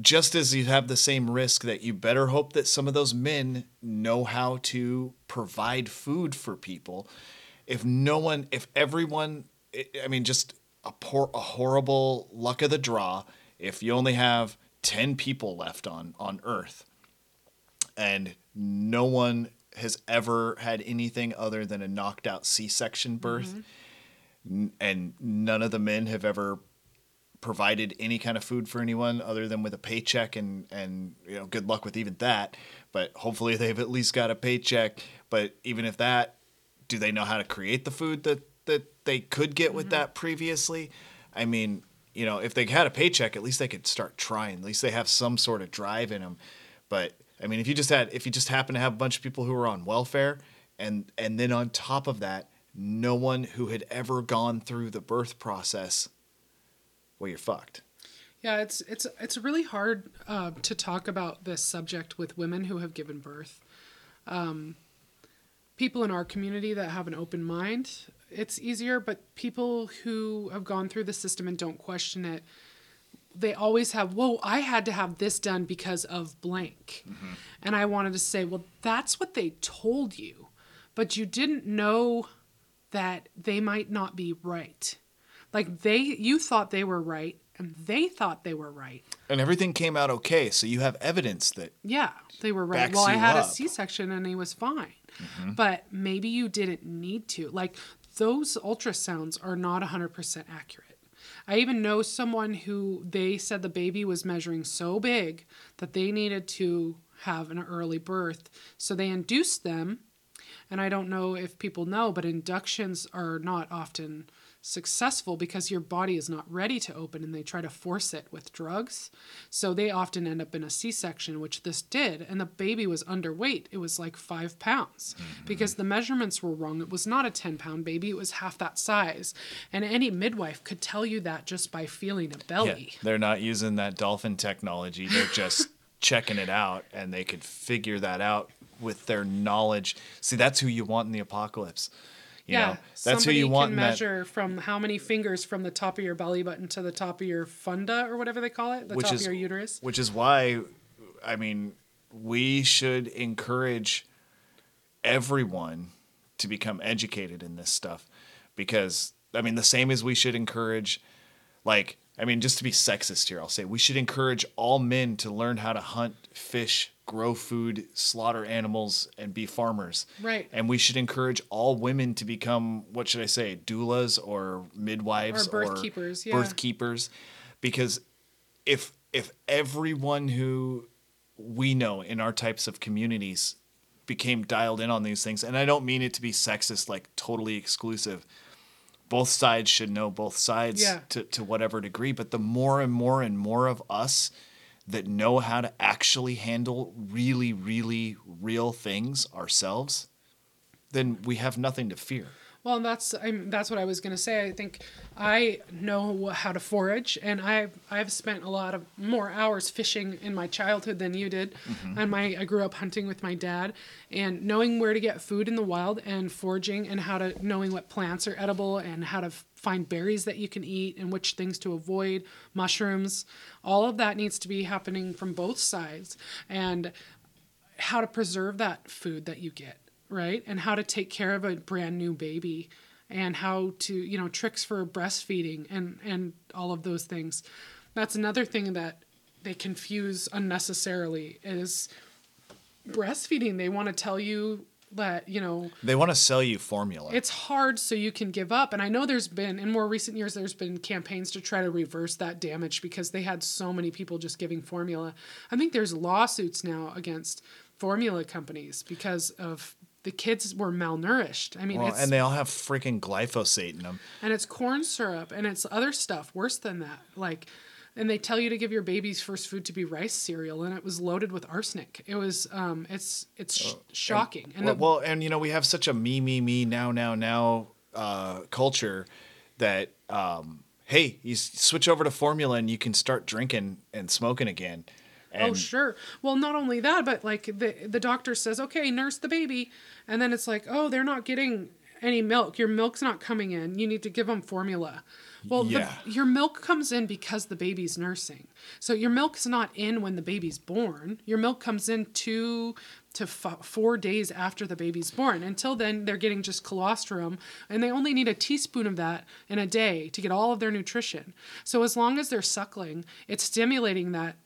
just as you have the same risk that you better hope that some of those men know how to provide food for people if no one if everyone I mean just a poor a horrible luck of the draw if you only have 10 people left on on earth and no one has ever had anything other than a knocked out C-section birth mm-hmm. N- and none of the men have ever provided any kind of food for anyone other than with a paycheck and and you know good luck with even that but hopefully they've at least got a paycheck. But even if that do they know how to create the food that that they could get with mm-hmm. that previously? I mean you know if they had a paycheck at least they could start trying. At least they have some sort of drive in them but i mean if you just had if you just happen to have a bunch of people who are on welfare and and then on top of that no one who had ever gone through the birth process well you're fucked. Yeah, it's it's it's really hard uh, to talk about this subject with women who have given birth. Um, people in our community that have an open mind, it's easier. But people who have gone through the system and don't question it, they always have. Whoa, I had to have this done because of blank, and I wanted to say, well, that's what they told you, but you didn't know that they might not be right. Like they, you thought they were right, and they thought they were right. and everything came out okay so you have evidence that Yeah, they were right. Well, I had a up. Mm-hmm. C-section and he was fine. Mm-hmm. But maybe you didn't need to. Like those ultrasounds are not 100% accurate. I even know someone who they said the baby was measuring so big that they needed to have an early birth. So they induced them. And I don't know if people know, but inductions are not often successful because your body is not ready to open and they try to force it with drugs. So they often end up in a C section, which this did. And the baby was underweight. It was like five pounds mm-hmm. because the measurements were wrong. It was not a 10 pound baby, it was half that size. And any midwife could tell you that just by feeling a belly. they're not using that dolphin technology they're just checking it out and they could figure that out with their knowledge see that's who you want in the apocalypse You yeah, know, that's who you want. can in that- measure from how many fingers from the top of your belly button to the top of your funda or whatever they call it, the top is- of your uterus. which is why i mean we should encourage everyone to become educated in this stuff because i mean the same as we should encourage like i mean just to be sexist here i'll say we should encourage all men to learn how to hunt fish grow food slaughter animals and be farmers Right. and we should encourage all women to become what should i say doulas or midwives Or birth keepers, yeah. birth keepers because if if everyone who we know in our types of communities became dialed in on these things and i don't mean it to be sexist like totally exclusive both sides should know both sides Yeah. to, to whatever degree but the more and more and more of us that know how to actually handle really really real things ourselves then we have nothing to fear Well, that's I'm, that's what I was gonna say. I think I know how to forage, and I I've spent a lot of more hours fishing in my childhood than you did, mm-hmm. and my I grew up hunting with my dad, and knowing where to get food in the wild and foraging and how to knowing what plants are edible and how to f- find berries that you can eat and which things to avoid, mushrooms, all of that needs to be happening from both sides, and how to preserve that food that you get, right? And how to take care of a brand new baby and how to, you know, tricks for breastfeeding and and all of those things. That's another thing that they confuse unnecessarily is breastfeeding. They want to tell you that, you know, they want to sell you formula it's hard so you can give up and i know there's been in more recent years there's been campaigns to try to reverse that damage because they had so many people just giving formula i think there's lawsuits now against formula companies because of the kids were malnourished. I mean well, it's and they all have freaking glyphosate in them. And it's corn syrup and it's other stuff worse than that. Like and they tell you to give your baby's first food to be rice cereal and it was loaded with arsenic. It was um it's it's sh- shocking. And well, the, well, and you know we have such a me me me now now now uh, culture that um, hey you s- switch over to formula and you can start drinking and smoking again Oh, and oh sure. Well, not only that, but like the the doctor says, okay, nurse the baby, and then it's like, oh, they're not getting any milk. Your milk's not coming in. You need to give them formula. Well, Yeah. the, your milk comes in because the baby's nursing. So your milk's not in when the baby's born. Your milk comes in two to f- four days after the baby's born. Until then, they're getting just colostrum, and they only need a teaspoon of that in a day to get all of their nutrition. So as long as they're suckling, it's stimulating that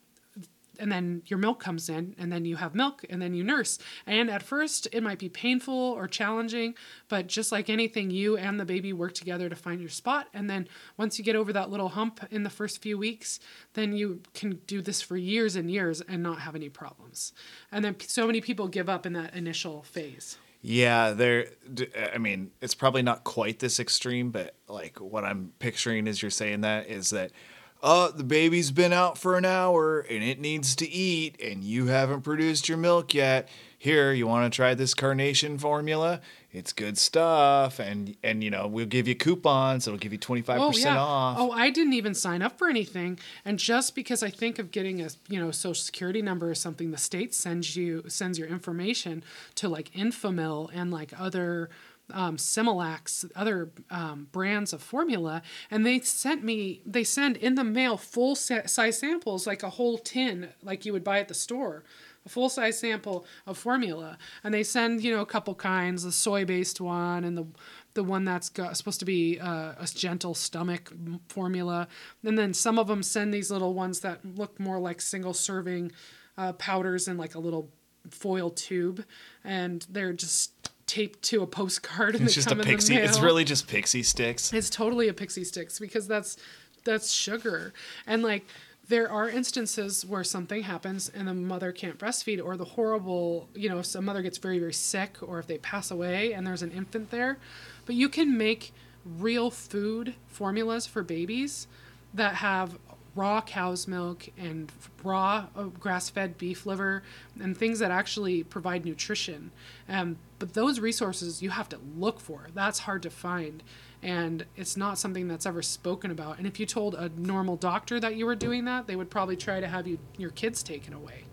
and then your milk comes in and then you have milk and then you nurse. And at first it might be painful or challenging but just like anything you and the baby work together to find your spot. And then once you get over that little hump in the first few weeks then you can do this for years and years and not have any problems. And then so many people give up in that initial phase. Yeah there I mean it's probably not quite this extreme but like what i'm picturing as you're saying that is that oh the baby's been out for an hour and it needs to eat and you haven't produced your milk yet. Here you want to try this carnation formula? It's good stuff and and you know we'll give you coupons it'll give you 25% off. Oh, I didn't even sign up for anything, and just because I think of getting a you know social security number or something, the state sends you sends your information to like Enfamil and like other um, other um, brands of formula, and they sent me they send in the mail full size samples like a whole tin like you would buy at the store a full size sample of formula. And they send you know a couple kinds the soy based one and the the one that's got, supposed to be uh, a gentle stomach formula. And then some of them send these little ones that look more like single serving uh, powders in like a little foil tube. And they're just taped to a postcard and it's they just a come in the pixie it's really just pixie sticks It's totally a pixie sticks because that's that's sugar. And like there are instances where something happens and the mother can't breastfeed or the horrible, you know, if some mother gets very very sick or if they pass away and there's an infant there, but you can make real food formulas for babies that have raw cow's milk and raw uh, grass-fed beef liver and things that actually provide nutrition. Um, but those resources you have to look for. That's hard to find, and it's not something that's ever spoken about. And if you told a normal doctor that you were doing that, they would probably try to have you your kids taken away.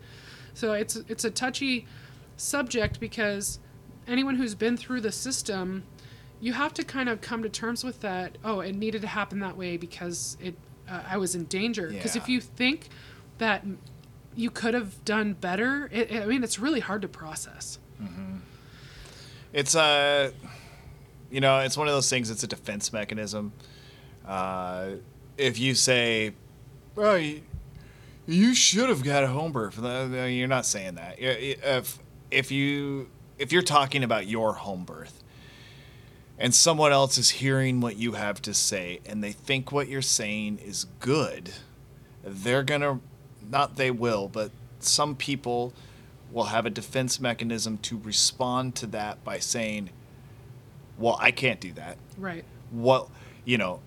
So it's it's a touchy subject because anyone who's been through the system you have to kind of come to terms with that. Oh, it needed to happen that way because it uh, I was in danger. Because if you think that you could have done better, it, I mean, it's really hard to process. It's uh, you know, it's one of those things. It's a defense mechanism. Uh, if you say, "Well, you, you should have got a home birth," uh, you're not saying that. If if you if you're talking about your home birth, and someone else is hearing what you have to say, and they think what you're saying is good, they're gonna not they will, but some people will have a defense mechanism to respond to that by saying, "Well, I can't do that. Right. Well, you know,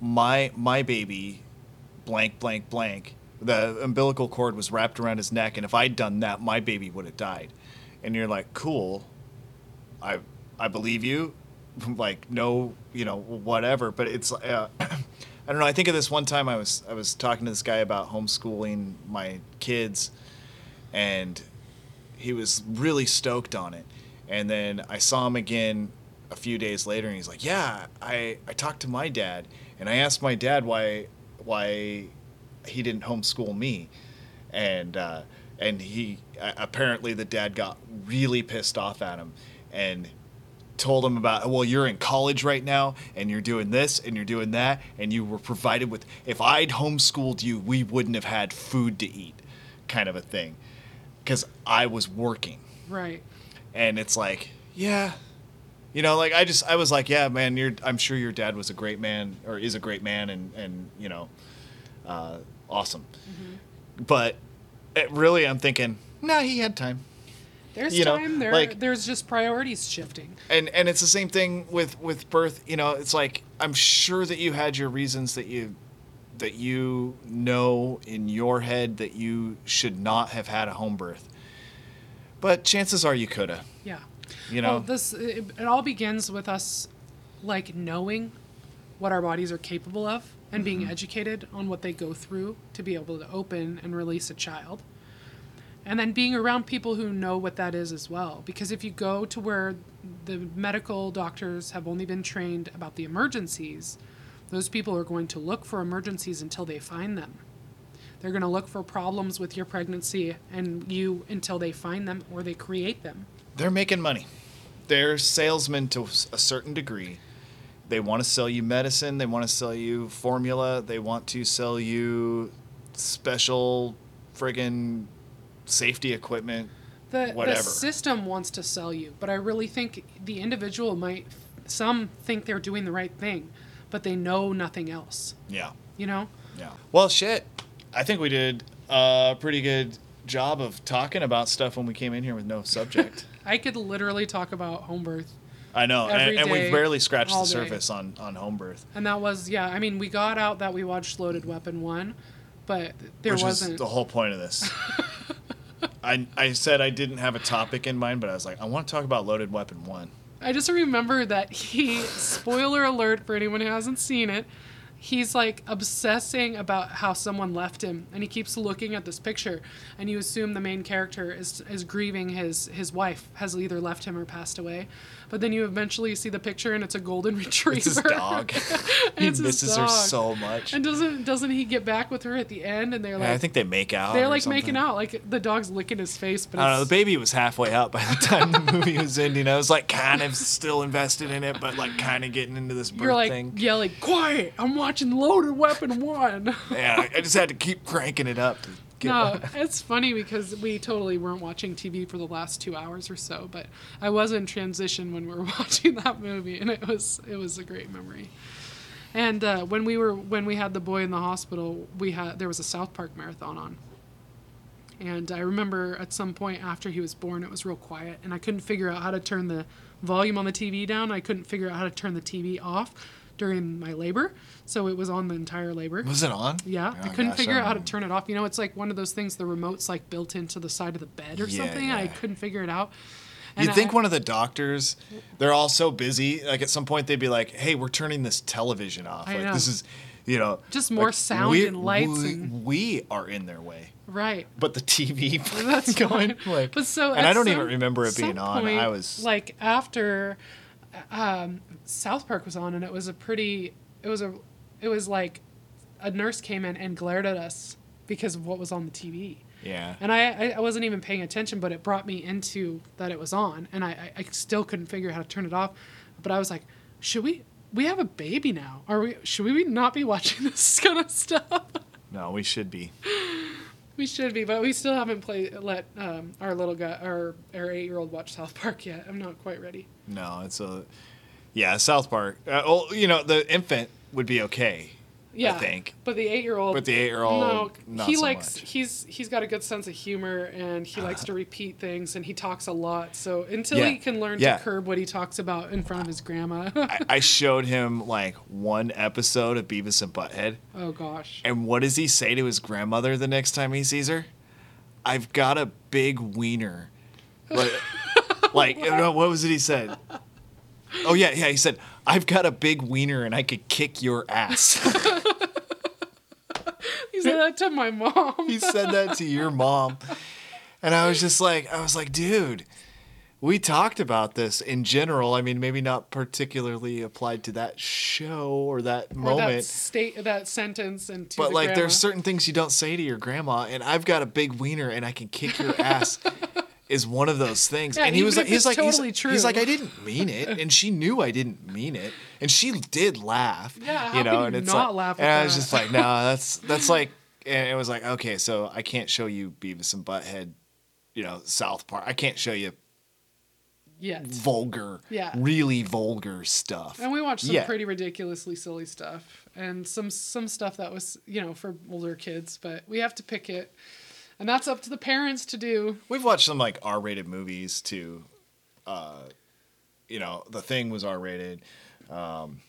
my my baby, blank blank blank. The umbilical cord was wrapped around his neck, and if I'd done that, my baby would have died." And you're like, "Cool, I I believe you." like no, you know, whatever. But it's uh, I don't know. I think of this one time I was I was talking to this guy about homeschooling my kids, and he was really stoked on it. And then I saw him again a few days later, and he's like, "Yeah, I I talked to my dad, and I asked my dad why why he didn't homeschool me, and uh, and he apparently the dad got really pissed off at him, and." told him about well you're in college right now and you're doing this and you're doing that and you were provided with if i'd homeschooled you we wouldn't have had food to eat kind of a thing because i was working Right. and it's like yeah you know like i just i was like yeah man you're i'm sure your dad was a great man or is a great man and and you know uh, awesome but it really i'm thinking nah he had time There's You know, time. There, like- there's just priorities shifting. and and it's the same thing with with birth you know it's like i'm sure that you had your reasons that you that you know in your head that you should not have had a home birth but chances are you could have Yeah. you know Well, this it, it all begins with us like knowing what our bodies are capable of and being Mm-hmm. educated on what they go through to be able to open and release a child. And then being around people who know what that is as well. Because if you go to where the medical doctors have only been trained about the emergencies, those people are going to look for emergencies until they find them. They're going to look for problems with your pregnancy and you until they find them or they create them. they're making money they're salesmen to a certain degree they want to sell you medicine they want to sell you formula they want to sell you special friggin safety equipment The, the system wants to sell you, but I really think the individual might. Some think they're doing the right thing, but they know nothing else. yeah You know, Yeah. Well, shit. I think we did a pretty good job of talking about stuff when we came in here with no subject. I could literally talk about home birth, I know, and, Every and we've barely scratched all the day. surface on on home birth, and that was yeah. I mean, we got out that we watched Loaded Weapon one, but there which wasn't. is the whole point of this. I I said I didn't have a topic in mind, but I was like, I want to talk about Loaded Weapon One. I just remember that he, spoiler alert for anyone who hasn't seen it, he's like obsessing about how someone left him, and he keeps looking at this picture, and you assume the main character is is grieving his his wife has either left him or passed away, but then you eventually see the picture and it's a golden retriever. It's his dog. he It's misses her so much. And doesn't doesn't he get back with her at the end? And they're like, I think they make out. they're like something. making out, like the dog's licking his face. But I don't know. The baby was halfway out by the time the movie was ending. I was like kind of still invested in it, but like kind of getting into this you're like thing. yelling, "Quiet! I'm watching Loaded Weapon One." Yeah, I- just had to keep cranking it up to. No, it's funny because we totally weren't watching TV for the last two hours or so, but I was in transition when we were watching that movie, and it was it was a great memory. And uh, when we were when we had the boy in the hospital, we had there was a South Park marathon on, and I remember at some point after he was born, it was real quiet, and I couldn't figure out how to turn the volume on the TV down. I couldn't figure out how to turn the TV off during my labor, so it was on the entire labor. Was it on? Yeah, Oh, I couldn't gosh, figure out how to turn it off. You know, it's like one of those things. The remote's like built into the side of the bed or Yeah, something. And I couldn't figure it out. You'd And think I- one of the doctors, they're all so busy. Like at some point, they'd be like, "Hey, we're turning this television off. I like know. this is, you know, Just more like, sound we- and lights We, and- we are in their way, right. but the TV That's going like. But so, and I don't even remember it being on. point, I was like after Um, South Park was on, and it was a pretty. It was a. It was like, a nurse came in and glared at us because of what was on the TV. Yeah. And I, I, wasn't even paying attention, but it brought me into that it was on, and I, I, I still couldn't figure out how to turn it off. But I was like, should we? We have a baby now. Are we? Should we not be watching this kind of stuff? No, we should be. we should be, but we still haven't played. Let um, our little guy, our our eight year old, watch South Park yet. I'm not quite ready. No, it's a. Yeah, South Park. Uh, well, you know, the infant would be okay. Yeah, I think. But the eight year old. But the eight-year-old, no, not he so likes. much. He's he's got a good sense of humor and he likes to uh-huh. repeat things and he talks a lot. So until Yeah, he can learn yeah. to curb what he talks about in front of his grandma. I, I showed him like one episode of Beavis and Butthead, oh gosh. and what does he say to his grandmother the next time he sees her? I've got a big wiener. Like, like you know, what was it he said? Oh yeah, yeah. He said, "I've got a big wiener and I could kick your ass." He said that to my mom. he said that to your mom, and I was just like, I was like, dude. We talked about this in general. I mean, maybe not particularly applied to that show or that or that moment. state that sentence and to But like, grandma. there's certain things you don't say to your grandma, and I've got a big wiener and I can kick your ass. Is one of those things, Yeah, and he was like, he's like, he's- totally he's, true. like, I didn't mean it, and she knew I didn't mean it, and she did laugh. Yeah, you know, and you it's like, laugh and I was that? just like, no, that's that's like, and it was like, okay, so I can't show you Beavis and Butthead, you know, South Park. I can't show you Yet. vulgar, Yeah. really vulgar stuff. And we watched some pretty ridiculously silly stuff and some some stuff that was, you know, for older kids, but we have to pick it. And that's up to the parents to do. We've watched some like R-rated movies too. Uh, you know, The Thing was R-rated. Um,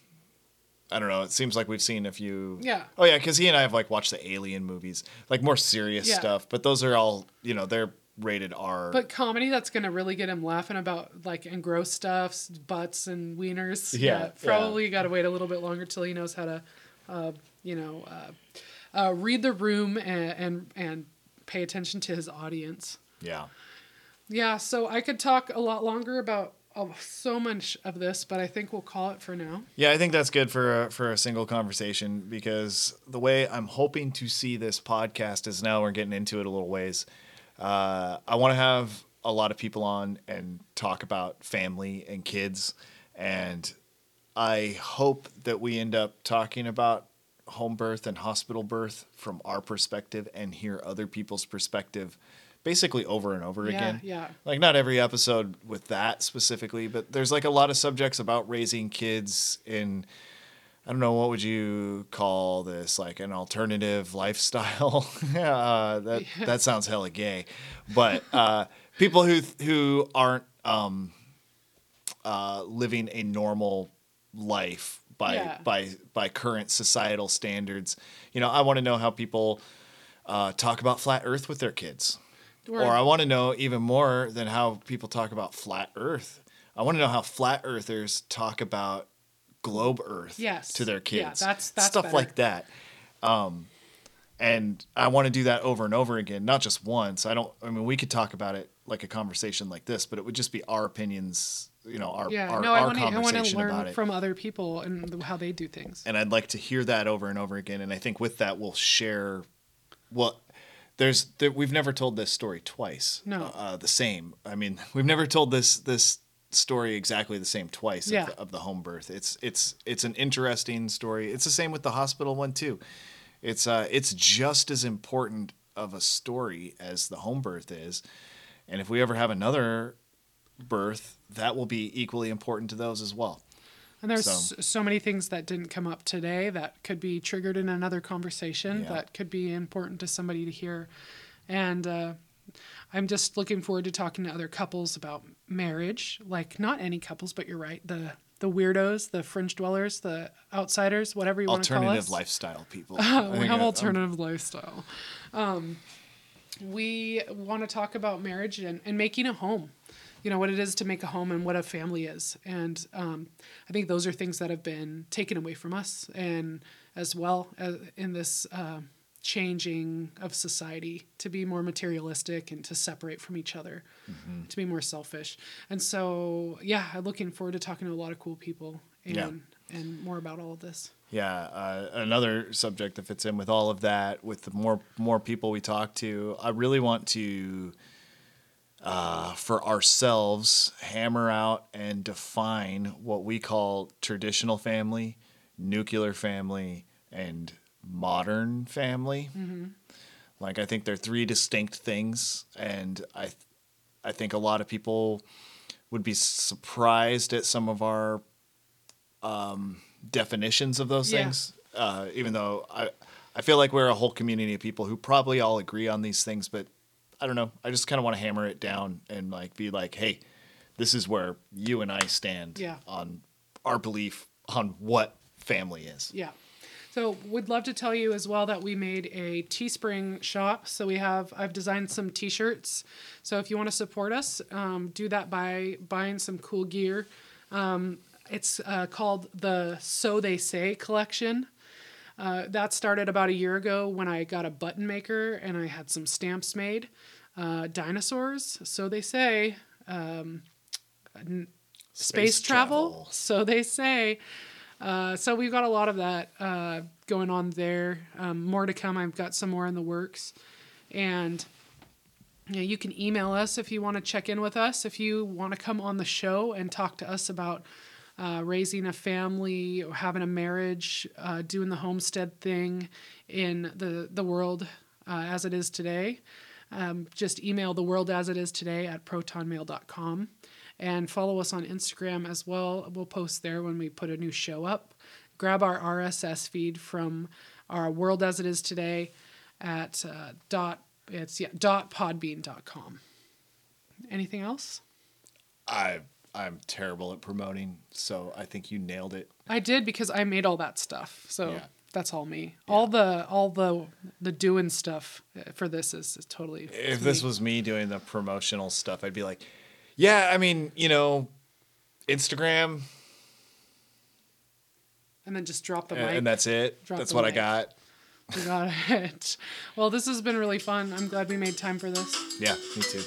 I don't know. It seems like we've seen a few. Yeah. Oh yeah, because he and I have like watched the Alien movies, like more serious Yeah. stuff. But those are all you know they're rated R. But comedy that's gonna really get him laughing about like and gross stuffs, butts and wieners. Yeah, yeah. probably you got to wait a little bit longer till he knows how to, uh, you know, uh, uh, read the room and, and and pay attention to his audience. yeah. Yeah, so I could talk a lot longer about uh, so much of this, but I think we'll call it for now. Yeah, I think that's good for a, for a single conversation because the way I'm hoping to see this podcast is now we're getting into it a little ways. Uh, I want to have a lot of people on and talk about family and kids, and I hope that we end up talking about home birth and hospital birth from our perspective and hear other people's perspective basically over and over Yeah, again. yeah. like not every episode with that specifically but there's like a lot of subjects about raising kids in i don't know what would you call this? Like an alternative lifestyle? Uh, that that sounds hella gay. But uh, people who who aren't um, uh, living a normal life by Yeah. by by current societal standards you know i want to know how people uh, talk about flat earth with their kids Or- or I want to know even more than how people talk about flat Earth. I want to know how flat earthers talk about globe Earth Yes. to their kids. Yeah, that's- that's stuff better. like that. Um, and I want to do that over and over again, not just once. I don't. I mean, we could talk about it like a conversation like this, but it would just be our opinions. You know, our Yeah, our, no, I our want to I want to conversation about learn it. from other people and how they do things. and I'd like to hear that over and over again. And I think with that, we'll share. Well, there's there, we've never told this story twice. No. uh, the same. I mean, we've never told this this story exactly the same twice Yeah. of, the, of the home birth. It's it's it's an interesting story. It's the same with the hospital one too. It's uh it's just as important of a story as the home birth is, and if we ever have another birth, that will be equally important to those as well. And there's So- so, many things that didn't come up today that could be triggered in another conversation Yeah. that could be important to somebody to hear. And uh, I'm just looking forward to talking to other couples about marriage. Like not any couples, but you're right. The the weirdos, the fringe dwellers, the outsiders, whatever you want to call Alternative lifestyle people. we have um, alternative lifestyle. Um, we want to talk about marriage and, and making a home. You know what it is to make a home and what a family is, and um, I think those are things that have been taken away from us, and as well as in this uh, changing of society to be more materialistic and to separate from each other, to be more selfish. And so, yeah, I'm looking forward to talking to a lot of cool people and Yeah. and more about all of this. Yeah, uh, another subject that fits in with all of that, with the more more people we talk to, I really want to, uh, for ourselves, hammer out and define what we call traditional family, nuclear family, and modern family. Like I think they're three distinct things, and I, I think a lot of people would be surprised at some of our definitions of those Yeah. things. Uh, even though I, I feel like we're a whole community of people who probably all agree on these things, but I don't know. I just kind of want to hammer it down and like be like, hey, this is where you and I stand Yeah. on our belief on what family is. Yeah. So we'd love to tell you as well that we made a Teespring shop. So we have I've designed some T-shirts. So if you want to support us, um, do that by buying some cool gear. Um, it's uh, called the So They Say collection. Uh, that started about a year ago when I got a button maker and I had some stamps made. Uh, dinosaurs, so they say. Um, n- space, travel, so they say. Uh, so we've got a lot of that uh, going on there. Um, more to come. I've got some more in the works, and you, know, you can email us if you want to check in with us. If you want to come on the show and talk to us about uh, raising a family having a marriage, uh, doing the homestead thing in the the world uh, as it is today. Um, just email the world as it is today at protonmail.com and follow us on Instagram as well. We'll post there when we put a new show up. Grab our RSS feed from our world as it is today at uh, dot it's yeah dot podbean.com. Anything else? I I'm terrible at promoting, so I think you nailed it. I did because I made all that stuff. So Yeah. that's all me. All the all the the doing stuff uh, for this is, is totally If this me. was me doing the promotional stuff, I'd be like, yeah, I mean, you know, Instagram, and then just drop the mic. and that's it. Drop that's what I got. Got it. Well, this has been really fun. I'm glad we made time for this. Yeah, me too.